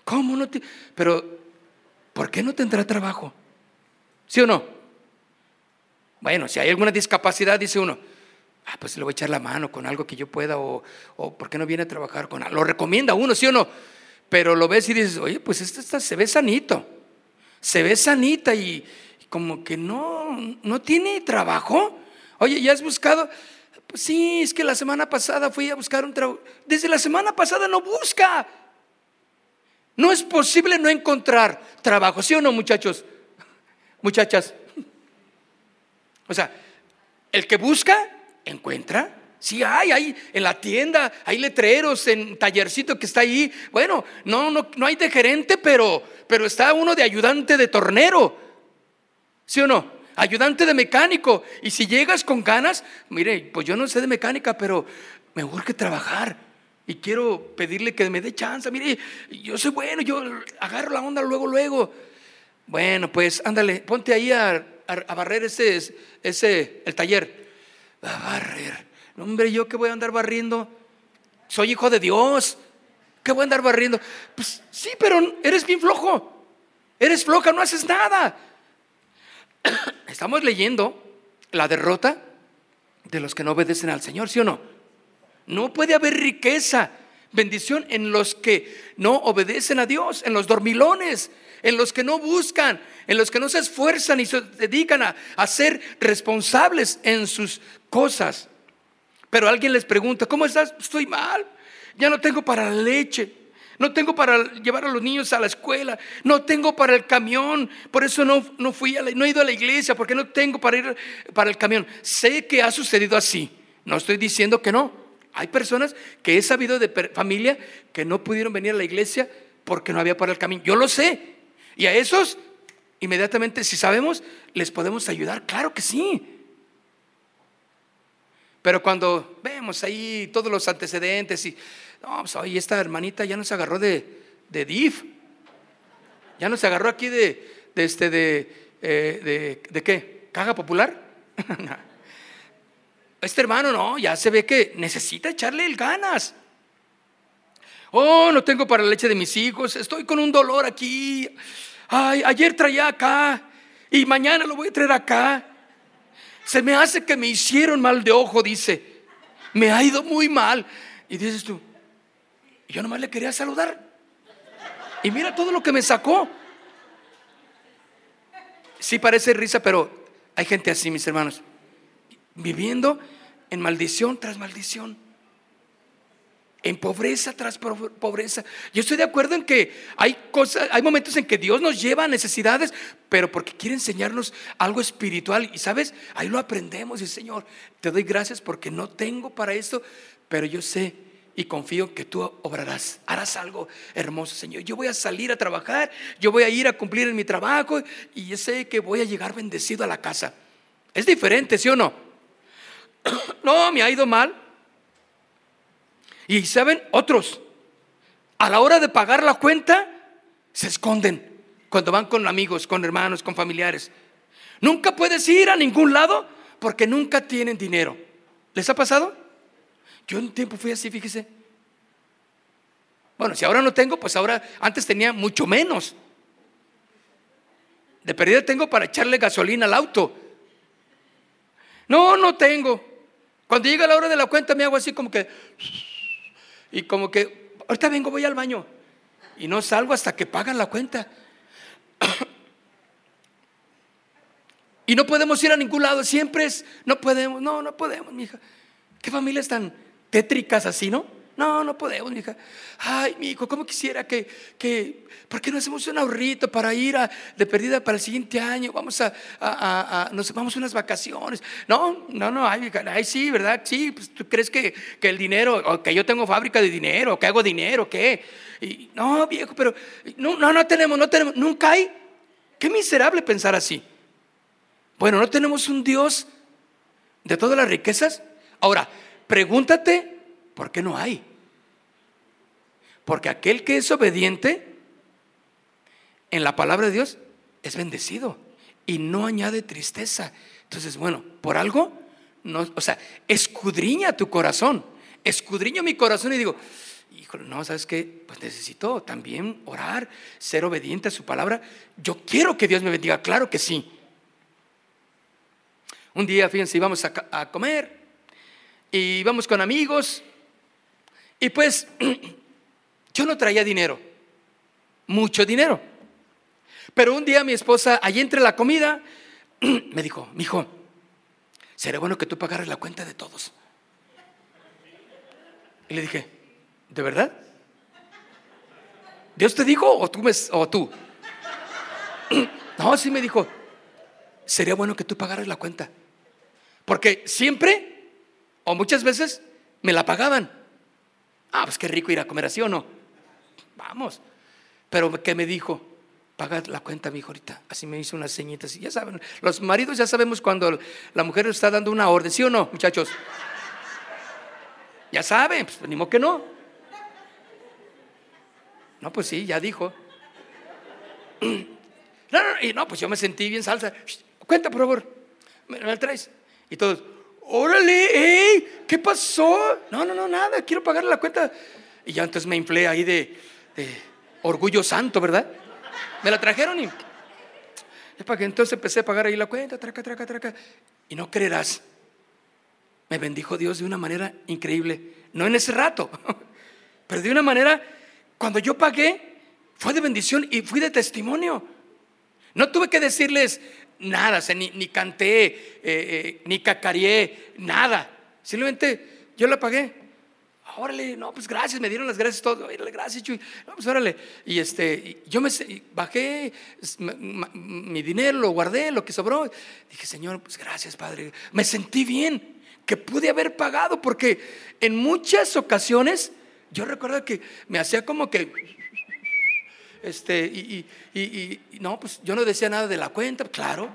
¿Cómo no te.? Pero, ¿por qué no tendrá trabajo? ¿Sí o no? Bueno, si hay alguna discapacidad, dice uno, Ah, pues le voy a echar la mano con algo que yo pueda o, o ¿por qué no viene a trabajar con algo? Lo recomienda uno, ¿sí o no? Pero lo ves y dices, oye, pues esta, se ve sanito, se ve sanita y, como que no, no tiene trabajo. Oye, ¿ya has buscado? Pues sí, es que la semana pasada fui a buscar un trabajo. Desde la semana pasada no busca. No es posible no encontrar trabajo, ¿sí o no, muchachos? Muchachas. O sea, el que busca encuentra. Sí hay, hay en la tienda, hay letreros en tallercito que está ahí. Bueno, no, no, no hay de gerente, pero, pero está uno de ayudante de tornero. ¿Sí o no? Ayudante de mecánico. Y si llegas con ganas, mire, pues yo no sé de mecánica, pero me urge trabajar. Y quiero pedirle que me dé chance. Mire, yo soy bueno, yo agarro la onda luego, luego. Bueno, pues ándale, ponte ahí a, a barrer ese, ese, el taller a barrer. hombre, ¿yo qué voy a andar barriendo? Soy hijo de Dios. ¿Qué voy a andar barriendo? Pues sí, pero eres bien flojo. Eres floja, no haces nada. Estamos leyendo la derrota de los que no obedecen al Señor, ¿sí o no? No puede haber riqueza, bendición en los que no obedecen a Dios, en los dormilones, en los que no buscan, en los que no se esfuerzan y se dedican a, a ser responsables en sus cosas. Pero alguien les pregunta, ¿cómo estás? Estoy mal, ya no tengo para la leche. No tengo para llevar a los niños a la escuela. No tengo para el camión. Por eso no, no fui a no he ido a la iglesia porque no tengo para ir para el camión. Sé que ha sucedido así. No estoy diciendo que no. Hay personas que he sabido de familia que no pudieron venir a la iglesia porque no había para el camino. Yo lo sé. Y a esos, inmediatamente, si sabemos, les podemos ayudar. Claro que sí. Pero cuando vemos ahí todos los antecedentes y, no, pues oye, esta hermanita ya no se agarró de, de DIF, ya no se agarró aquí de, de este, de, eh, de, de qué, caja popular. este hermano no, ya se ve que necesita echarle el ganas. Oh, no tengo para la leche de mis hijos, estoy con un dolor aquí. Ay, ayer traía acá y mañana lo voy a traer acá. Se me hace que me hicieron mal de ojo, dice. Me ha ido muy mal. Y dices tú, yo nomás le quería saludar. Y mira todo lo que me sacó. Sí parece risa, pero hay gente así, mis hermanos, viviendo en maldición tras maldición en pobreza tras pobreza. Yo estoy de acuerdo en que hay cosas, hay momentos en que Dios nos lleva a necesidades, pero porque quiere enseñarnos algo espiritual. Y sabes, ahí lo aprendemos. Y Señor, te doy gracias porque no tengo para esto, pero yo sé y confío que tú obrarás, harás algo hermoso, Señor. Yo voy a salir a trabajar, yo voy a ir a cumplir en mi trabajo y yo sé que voy a llegar bendecido a la casa. Es diferente, ¿sí o no? No, me ha ido mal, y saben, otros, a la hora de pagar la cuenta, se esconden cuando van con amigos, con hermanos, con familiares. Nunca puedes ir a ningún lado porque nunca tienen dinero. ¿Les ha pasado? Yo un tiempo fui así, fíjese. Bueno, si ahora no tengo, pues ahora antes tenía mucho menos. De pérdida tengo para echarle gasolina al auto. No, no tengo. Cuando llega la hora de la cuenta me hago así como que y como que, ahorita vengo, voy al baño. Y no salgo hasta que pagan la cuenta. y no podemos ir a ningún lado, siempre es, no podemos, no, no podemos, mija. ¿Qué familias tan tétricas así, no? No, no podemos, hija. Ay, mi hijo, ¿cómo quisiera que, que, ¿por qué no hacemos un ahorrito para ir a, de perdida para el siguiente año? Vamos a, a, a, nos vamos unas vacaciones. No, no, no, ay, ay sí, ¿verdad? Sí, pues tú crees que, que el dinero, o que yo tengo fábrica de dinero, que hago dinero, ¿qué? Y, no, viejo, pero no, no, no tenemos, no tenemos, nunca hay. Qué miserable pensar así. Bueno, no tenemos un Dios de todas las riquezas. Ahora, pregúntate ¿Por qué no hay? Porque aquel que es obediente en la palabra de Dios es bendecido y no añade tristeza. Entonces, bueno, por algo, no, o sea, escudriña tu corazón, escudriño mi corazón y digo, híjole, no, ¿sabes qué? Pues necesito también orar, ser obediente a su palabra. Yo quiero que Dios me bendiga, claro que sí. Un día, fíjense, íbamos a, a comer y íbamos con amigos y pues yo no traía dinero, mucho dinero. Pero un día mi esposa, allí entre la comida, me dijo, mi hijo, sería bueno que tú pagaras la cuenta de todos. Y le dije, ¿de verdad? ¿Dios te dijo o tú? Me, o tú? No, sí me dijo, sería bueno que tú pagaras la cuenta. Porque siempre, o muchas veces, me la pagaban. Ah, pues qué rico ir a comer así o no. Vamos. Pero ¿qué me dijo? Paga la cuenta, mi hijo, ahorita. Así me hizo unas señitas. Y ya saben, los maridos ya sabemos cuando la mujer está dando una orden, ¿sí o no, muchachos? Ya saben, pues ni modo que no. No, pues sí, ya dijo. No, no, y no, pues yo me sentí bien salsa. Cuenta, por favor. ¿Me la traes? Y todos, órale, ¿qué pasó? No, no, no, nada, quiero pagar la cuenta. Y ya entonces me inflé ahí de, orgullo santo, ¿verdad? Me la trajeron y es para que entonces empecé a pagar ahí la cuenta, traca, traca, traca. Y no creerás, me bendijo Dios de una manera increíble. No en ese rato, pero de una manera, cuando yo pagué, fue de bendición y fui de testimonio. No tuve que decirles nada, ni, canté, eh, eh, ni cacareé, nada. Simplemente yo la pagué. Órale, no, pues gracias, me dieron las gracias todos. Órale, gracias, Chuy. No, pues órale. Y este, yo me bajé mi dinero, lo guardé, lo que sobró. Dije, Señor, pues gracias, Padre. Me sentí bien que pude haber pagado, porque en muchas ocasiones yo recuerdo que me hacía como que, este, y, y, no, pues yo no decía nada de la cuenta, claro.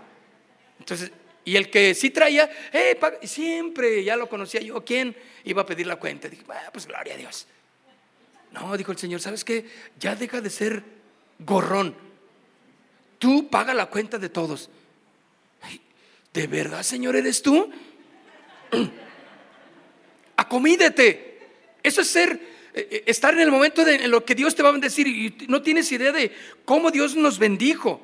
Entonces, y el que sí traía, eh, siempre ya lo conocía yo, ¿quién iba a pedir la cuenta? Dije, pues gloria a Dios. No, dijo el Señor, ¿sabes qué? Ya deja de ser gorrón. Tú paga la cuenta de todos. ¿De verdad, Señor, eres tú? Acomídete. Eso es ser, estar en el momento de en lo que Dios te va a bendecir y no tienes idea de cómo Dios nos bendijo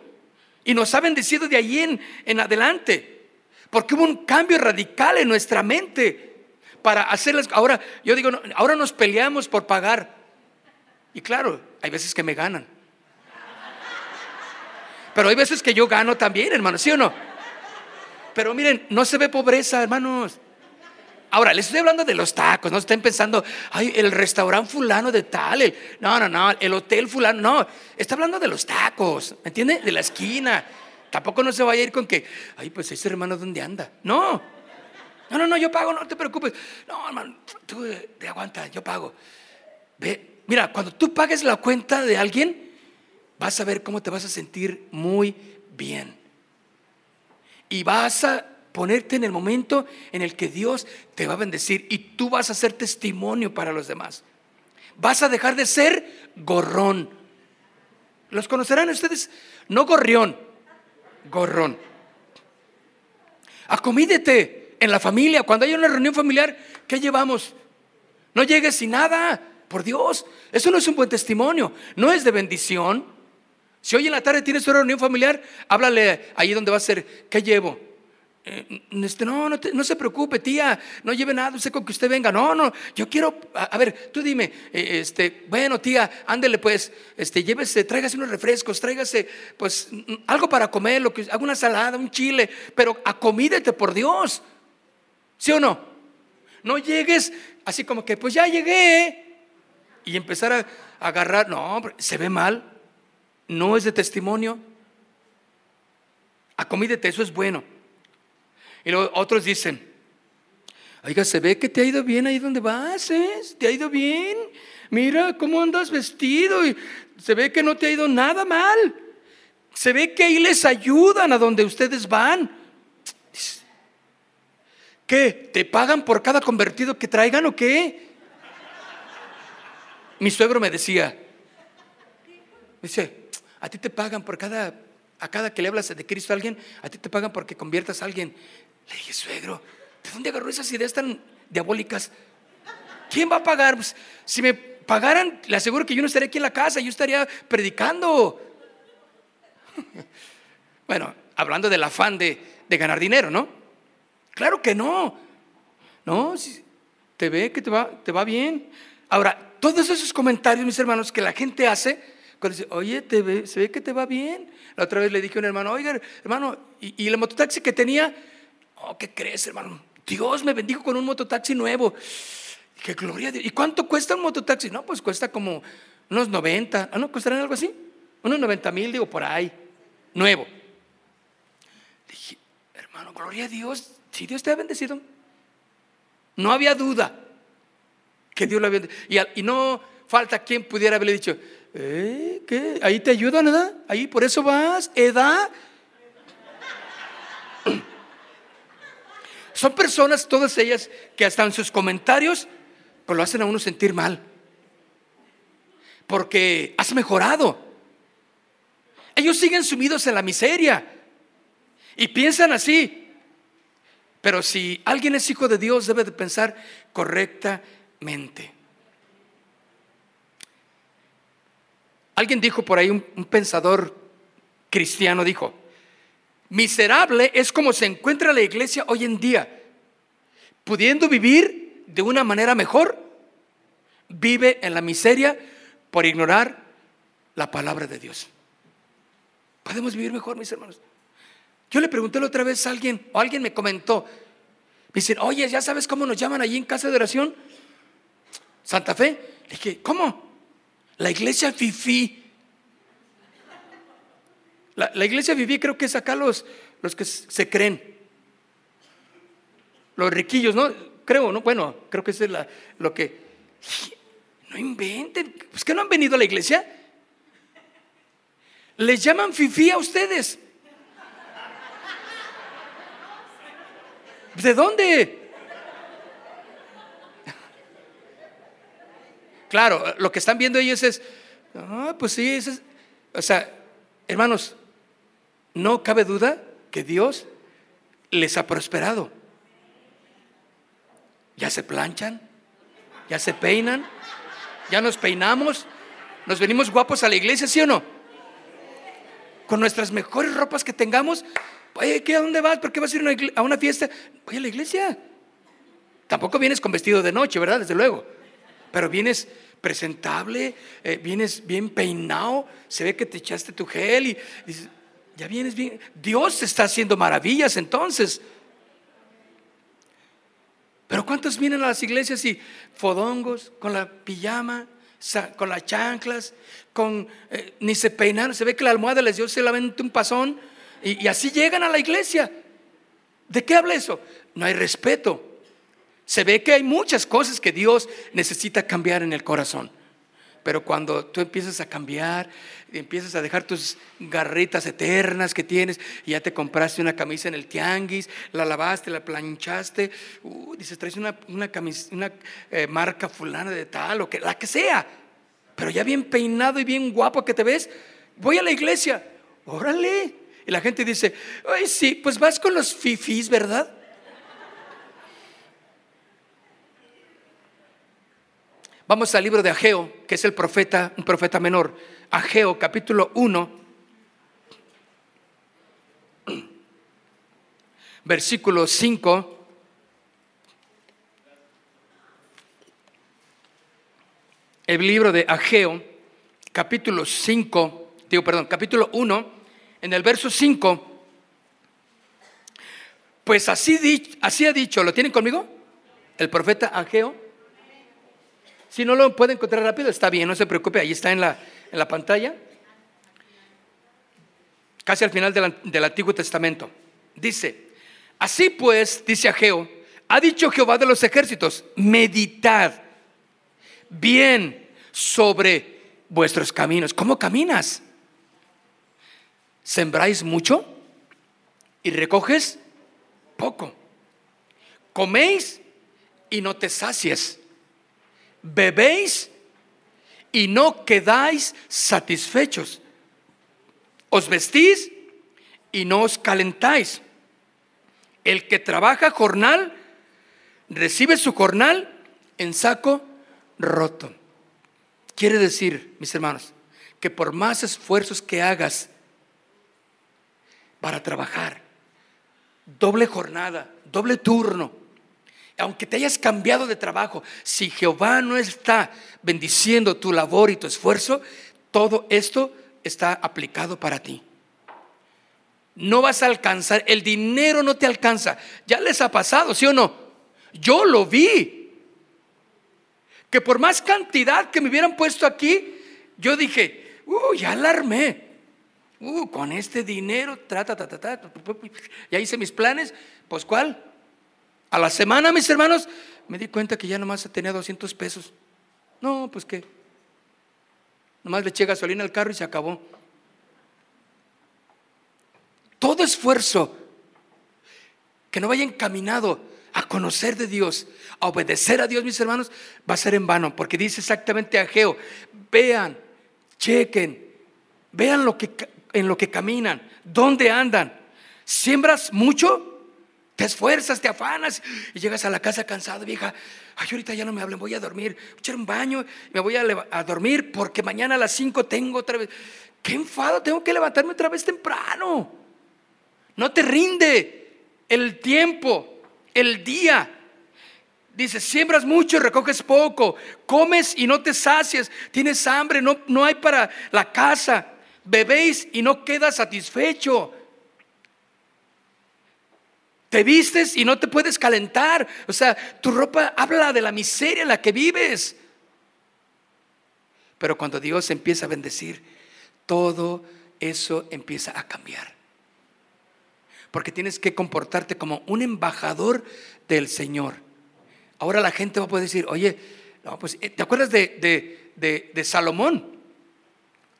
y nos ha bendecido de allí en, en adelante. Porque hubo un cambio radical en nuestra mente para hacerlas. Ahora, yo digo, ahora nos peleamos por pagar. Y claro, hay veces que me ganan. Pero hay veces que yo gano también, hermano, ¿sí o no? Pero miren, no se ve pobreza, hermanos. Ahora, les estoy hablando de los tacos, no estén pensando, ay, el restaurante fulano de tal, no, no, no, el hotel fulano, no, está hablando de los tacos, ¿me entiende? De la esquina. Tampoco no se vaya a ir con que, ay, pues ese hermano, ¿dónde anda? No, no, no, no, yo pago, no te preocupes. No, hermano, tú te aguanta, yo pago. Ve, mira, cuando tú pagues la cuenta de alguien, vas a ver cómo te vas a sentir muy bien. Y vas a ponerte en el momento en el que Dios te va a bendecir y tú vas a ser testimonio para los demás. Vas a dejar de ser gorrón. ¿Los conocerán ustedes? No gorrión, gorrón. Acomídete en la familia. Cuando hay una reunión familiar, ¿qué llevamos? No llegues sin nada. Por Dios, eso no es un buen testimonio. No es de bendición. Si hoy en la tarde tienes una reunión familiar, háblale ahí donde va a ser. ¿Qué llevo? Eh, este, no, no, se preocupe, tía, no lleve nada, sé con que usted venga. No, no, yo quiero, a, ver, tú dime, eh, este, bueno, tía, ándele pues, este, llévese, tráigase unos refrescos, tráigase, pues, algo para comer, lo que, haga una salada, un chile, pero acomídete por Dios. ¿Sí o no? No llegues así como que, pues ya llegué, y empezar a agarrar, no, se ve mal, no es de testimonio. Acomídete, eso es bueno. Y luego otros dicen, oiga, se ve que te ha ido bien ahí donde vas, ¿eh? Te ha ido bien. Mira cómo andas vestido y se ve que no te ha ido nada mal. Se ve que ahí les ayudan a donde ustedes van. ¿Qué? ¿Te pagan por cada convertido que traigan o qué? Mi suegro me decía, dice, a ti te pagan por cada, a cada que le hablas de Cristo a alguien, a ti te pagan porque conviertas a alguien. Le dije, suegro, ¿de dónde agarró esas ideas tan diabólicas? ¿Quién va a pagar? Pues, si me pagaran, le aseguro que yo no estaría aquí en la casa, yo estaría predicando. Bueno, hablando del afán de, ganar dinero, ¿no? Claro que no. No, si te ve que te va, te va bien. Ahora, todos esos comentarios, mis hermanos, que la gente hace, cuando dice, oye, te ve, se ve que te va bien. La otra vez le dije a un hermano, oiga, hermano, y, y el mototaxi que tenía, Oh, ¿qué crees, hermano? Dios me bendijo con un mototaxi nuevo. Qué gloria a Dios. ¿Y cuánto cuesta un mototaxi? No, pues cuesta como unos 90. ¿Ah, no? ¿Costarán algo así? Unos 90 mil, digo, por ahí. Nuevo. Dije, hermano, gloria a Dios. Si Dios te ha bendecido. No había duda que Dios lo había bendecido. Y, no falta quien pudiera haberle dicho, ¿eh? ¿Qué? Ahí te ayudan, ¿verdad? Ahí por eso vas, edad. Son personas, todas ellas, que hasta en sus comentarios, pues lo hacen a uno sentir mal. Porque has mejorado. Ellos siguen sumidos en la miseria y piensan así. Pero si alguien es hijo de Dios, debe de pensar correctamente. Alguien dijo por ahí, un, un pensador cristiano dijo, Miserable es como se encuentra la iglesia hoy en día. pudiendo vivir de una manera mejor, vive en la miseria por ignorar la palabra de Dios. Podemos vivir mejor, mis hermanos. Yo le pregunté la otra vez a alguien, o alguien me comentó, me dicen, oye, ¿ya sabes cómo nos llaman allí en casa de oración? Santa Fe. Le dije, ¿cómo? La iglesia Fifi. La, la iglesia Fifi creo que es acá los, los que se creen. Los riquillos, ¿no? Creo, ¿no? Bueno, creo que es lo que... No inventen. ¿Pues que no han venido a la iglesia? Les llaman Fifi a ustedes. ¿De dónde? Claro, lo que están viendo ellos es, ah, pues sí, es, o sea, hermanos, no cabe duda que Dios les ha prosperado. Ya se planchan, ya se peinan, ya nos peinamos, nos venimos guapos a la iglesia, ¿sí o no? Con nuestras mejores ropas que tengamos. Oye, ¿qué, ¿a dónde vas? ¿Por qué vas a ir a una fiesta? Voy a la iglesia. Tampoco vienes con vestido de noche, ¿verdad? Desde luego. Pero vienes presentable, eh, vienes bien peinado, se ve que te echaste tu gel y dices, ya vienes bien. Dios está haciendo maravillas entonces. Pero ¿cuántos vienen a las iglesias y fodongos, con la pijama, con las chanclas, con eh, ni se peinaron? Se ve que la almohada les dio solamente un pasón y, y así llegan a la iglesia. ¿De qué habla eso? No hay respeto. Se ve que hay muchas cosas que Dios necesita cambiar en el corazón. Pero cuando tú empiezas a cambiar, empiezas a dejar tus garritas eternas que tienes, y ya te compraste una camisa en el tianguis, la lavaste, la planchaste, uh, dices, traes una, una, una eh, marca fulana de tal, o que, la que sea, pero ya bien peinado y bien guapo que te ves, voy a la iglesia, órale. Y la gente dice, ay, sí, pues vas con los fifis, ¿verdad? Vamos al libro de Ageo, que es el profeta, un profeta menor. Ageo, capítulo 1, versículo 5. El libro de Ageo, capítulo 5, digo, perdón, capítulo 1, en el verso 5. Pues así, así ha dicho, ¿lo tienen conmigo? El profeta Ageo si no lo puede encontrar rápido, está bien, no se preocupe, ahí está en la, en la pantalla. Casi al final del, Antiguo Testamento. Dice, así pues, dice Ageo, ha dicho Jehová de los ejércitos, meditad bien sobre vuestros caminos. ¿Cómo caminas? ¿Sembráis mucho y recoges poco? ¿Coméis y no te sacies? Bebéis y no quedáis satisfechos. Os vestís y no os calentáis. El que trabaja jornal recibe su jornal en saco roto. Quiere decir, mis hermanos, que por más esfuerzos que hagas para trabajar, doble jornada, doble turno, aunque te hayas cambiado de trabajo, si Jehová no está bendiciendo tu labor y tu esfuerzo, todo esto está aplicado para ti. No vas a alcanzar, el dinero no te alcanza. Ya les ha pasado, ¿sí o no? Yo lo vi. Que por más cantidad que me hubieran puesto aquí, yo dije, uh, ya alarmé. Uh, con este dinero, trata, trata, trata, ya hice mis planes, pues ¿cuál? A la semana, mis hermanos, me di cuenta que ya nomás tenía 200 pesos. No, pues qué. Nomás le eché gasolina al carro y se acabó. Todo esfuerzo que no vaya encaminado a conocer de Dios, a obedecer a Dios, mis hermanos, va a ser en vano, porque dice exactamente Ageo, vean, chequen, vean lo que, en lo que caminan, dónde andan. ¿Siembras mucho? Te esfuerzas, te afanas y llegas a la casa cansado, vieja. Ay, ahorita ya no me hablen, voy a dormir, voy a echar un baño, me voy a, a dormir porque mañana a las 5 tengo otra vez. Qué enfado, tengo que levantarme otra vez temprano. No te rinde el tiempo, el día. Dice, siembras mucho y recoges poco, comes y no te sacias, tienes hambre, no, no hay para la casa, bebéis y no quedas satisfecho. Te vistes y no te puedes calentar. O sea, tu ropa habla de la miseria en la que vives. Pero cuando Dios empieza a bendecir, todo eso empieza a cambiar. Porque tienes que comportarte como un embajador del Señor. Ahora la gente va a poder decir, oye, pues, eh, ¿te acuerdas de, de Salomón?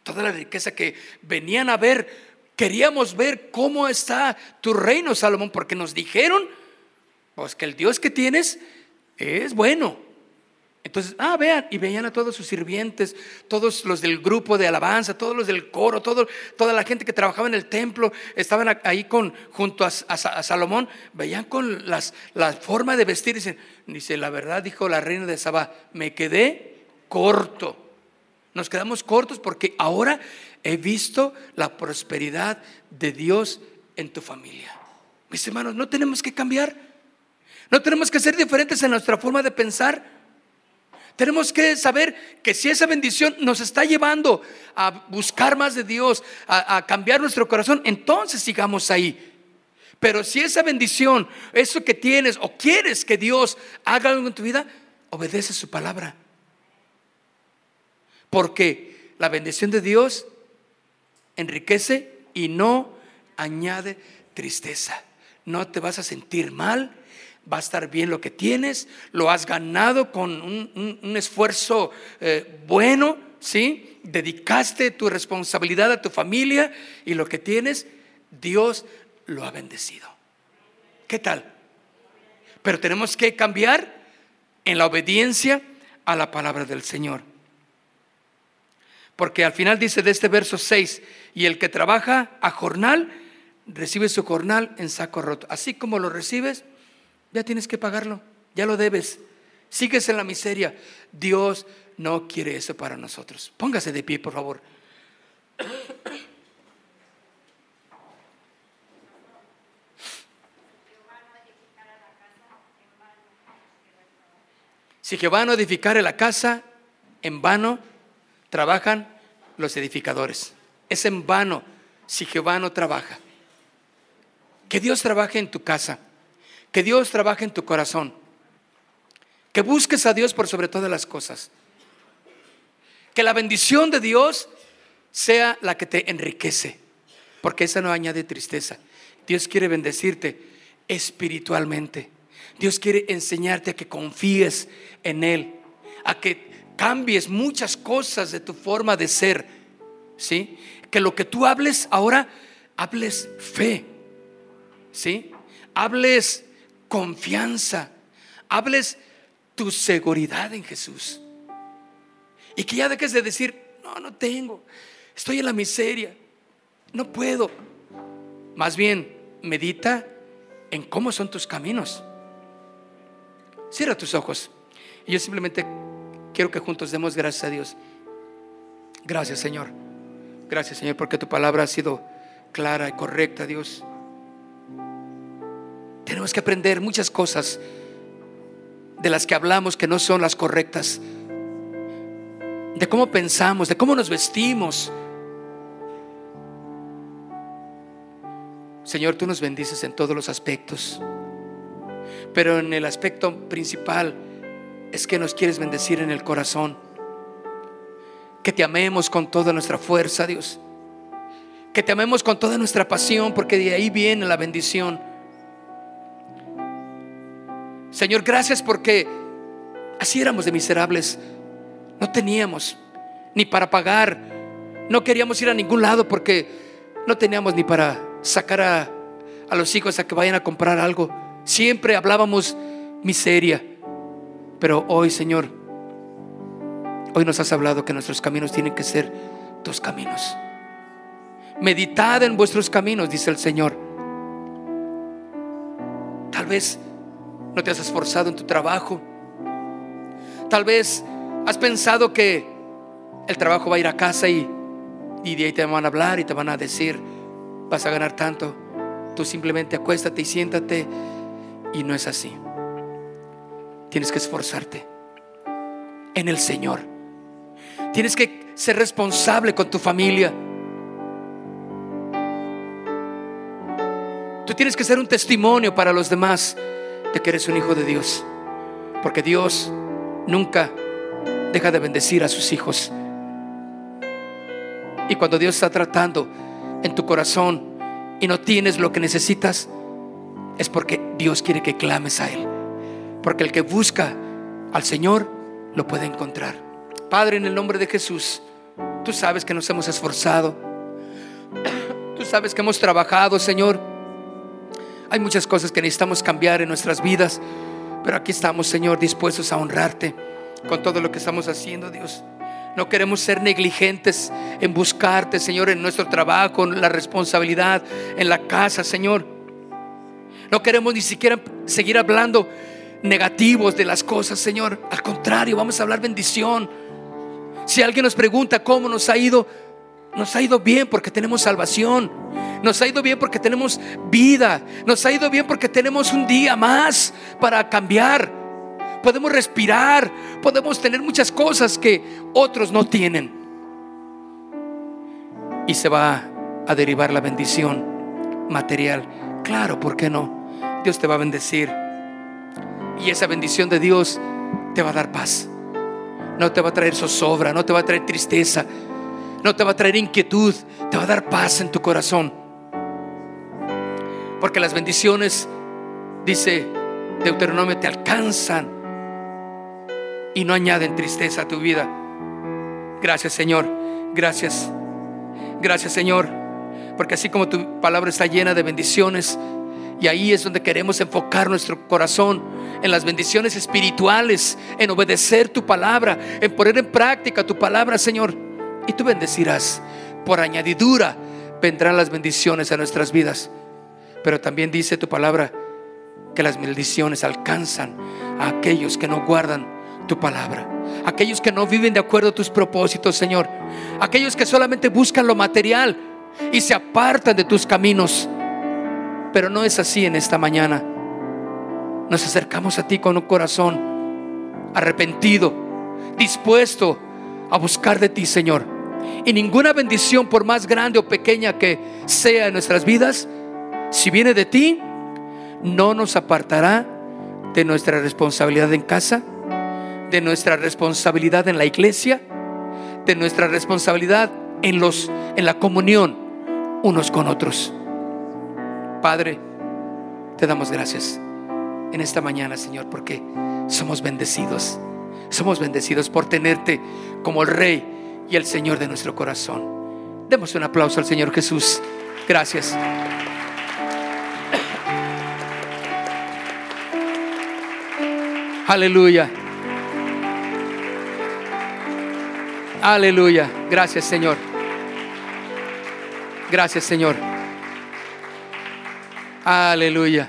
Toda la riqueza que venían a ver Queríamos ver cómo está tu reino, Salomón, porque nos dijeron, pues que el Dios que tienes es bueno. Entonces, ah, vean, y veían a todos sus sirvientes, todos los del grupo de alabanza, todos los del coro, toda la gente que trabajaba en el templo, estaban ahí con, junto a, Salomón, veían con las, la forma de vestir, dicen, dice, la verdad, dijo la reina de Sabá, me quedé corto. Nos quedamos cortos porque ahora he visto la prosperidad de Dios en tu familia. Mis hermanos, no tenemos que cambiar. No tenemos que ser diferentes en nuestra forma de pensar. Tenemos que saber que si esa bendición nos está llevando a buscar más de Dios, a, cambiar nuestro corazón, entonces sigamos ahí. Pero si esa bendición, eso que tienes o quieres que Dios haga algo en tu vida, obedece su palabra. Porque la bendición de Dios enriquece y no añade tristeza. No te vas a sentir mal, va a estar bien lo que tienes, lo has ganado con un, esfuerzo eh, bueno, ¿sí? Dedicaste tu responsabilidad a tu familia y lo que tienes, Dios lo ha bendecido. ¿Qué tal? Pero tenemos que cambiar en la obediencia a la palabra del Señor. Porque al final dice de este verso 6, y el que trabaja a jornal, recibe su jornal en saco roto. Así como lo recibes, ya tienes que pagarlo, ya lo debes. Sigues en la miseria. Dios no quiere eso para nosotros. Póngase de pie, por favor. Si Jehová no edificare la casa, en vano trabajan los edificadores. Es en vano si Jehová no trabaja. Que Dios trabaje en tu casa, que Dios trabaje en tu corazón, que busques a Dios por sobre todas las cosas. Que la bendición de Dios sea la que te enriquece, porque esa no añade tristeza. Dios quiere bendecirte espiritualmente. Dios quiere enseñarte a que confíes en Él, a que cambies muchas cosas de tu forma de ser, ¿sí? Que lo que tú hables ahora, hables fe, ¿sí? Hables confianza, hables tu seguridad en Jesús. Y que ya dejes de decir, no, no tengo, estoy en la miseria, no puedo. Más bien, medita en cómo son tus caminos. Cierra tus ojos. Y yo simplemente Quiero que juntos demos gracias a Dios. Gracias Señor. Gracias Señor porque tu palabra ha sido clara y correcta, Dios. Tenemos que aprender muchas cosas de las que hablamos que no son las correctas. De cómo pensamos, de cómo nos vestimos. Señor, tú nos bendices en todos los aspectos. Pero en el aspecto principal, es que nos quieres bendecir en el corazón. Que te amemos con toda nuestra fuerza, Dios. Que te amemos con toda nuestra pasión, porque de ahí viene la bendición. Señor, gracias porque así éramos de miserables. No teníamos ni para pagar. No queríamos ir a ningún lado porque no teníamos ni para sacar a, a los hijos a que vayan a comprar algo. Siempre hablábamos miseria. Pero hoy, Señor, hoy nos has hablado que nuestros caminos tienen que ser tus caminos. Meditad en vuestros caminos, dice el Señor. Tal vez no te has esforzado en tu trabajo. Tal vez has pensado que el trabajo va a ir a casa y, y de ahí te van a hablar y te van a decir, vas a ganar tanto. Tú simplemente acuéstate y siéntate y no es así tienes que esforzarte en el Señor. Tienes que ser responsable con tu familia. Tú tienes que ser un testimonio para los demás de que eres un hijo de Dios. Porque Dios nunca deja de bendecir a sus hijos. Y cuando Dios está tratando en tu corazón y no tienes lo que necesitas, es porque Dios quiere que clames a Él. Porque el que busca al Señor lo puede encontrar. Padre, en el nombre de Jesús, tú sabes que nos hemos esforzado. Tú sabes que hemos trabajado, Señor. Hay muchas cosas que necesitamos cambiar en nuestras vidas, pero aquí estamos, Señor, dispuestos a honrarte con todo lo que estamos haciendo, Dios. No queremos ser negligentes en buscarte, Señor, en nuestro trabajo, en la responsabilidad, en la casa, Señor. No queremos ni siquiera seguir hablando negativos de las cosas, Señor. Al contrario, vamos a hablar bendición. Si alguien nos pregunta cómo nos ha ido, nos ha ido bien porque tenemos salvación. Nos ha ido bien porque tenemos vida. Nos ha ido bien porque tenemos un día más para cambiar podemos respirar, podemos tener muchas cosas que otros no tienen. Y se va a derivar la bendición material. Claro, ¿por qué no? Dios te va a bendecir. Y esa bendición de Dios te va a dar paz. No te va a traer zozobra, no te va a traer tristeza, no te va a traer inquietud, te va a dar paz en tu corazón. Porque las bendiciones, dice Deuteronomio, te alcanzan y no añaden tristeza a tu vida. Gracias Señor, gracias. Gracias Señor, porque así como tu palabra está llena de bendiciones, y ahí es donde queremos enfocar nuestro corazón, en las bendiciones espirituales, en obedecer tu palabra, en poner en práctica tu palabra, Señor. Y tú bendecirás. Por añadidura vendrán las bendiciones a nuestras vidas. Pero también dice tu palabra que las bendiciones alcanzan a aquellos que no guardan tu palabra. Aquellos que no viven de acuerdo a tus propósitos, Señor. Aquellos que solamente buscan lo material y se apartan de tus caminos. Pero no es así en esta mañana. Nos acercamos a ti con un corazón arrepentido, dispuesto a buscar de ti, Señor. Y ninguna bendición, por más grande o pequeña que sea en nuestras vidas, si viene de ti, no nos apartará de nuestra responsabilidad en casa, de nuestra responsabilidad en la iglesia, de nuestra responsabilidad en, los, en la comunión unos con otros. Padre, te damos gracias en esta mañana, Señor, porque somos bendecidos. Somos bendecidos por tenerte como el Rey y el Señor de nuestro corazón. Demos un aplauso al Señor Jesús. Gracias. Aleluya. Aleluya. Gracias Señor. Gracias Señor. Aleluya.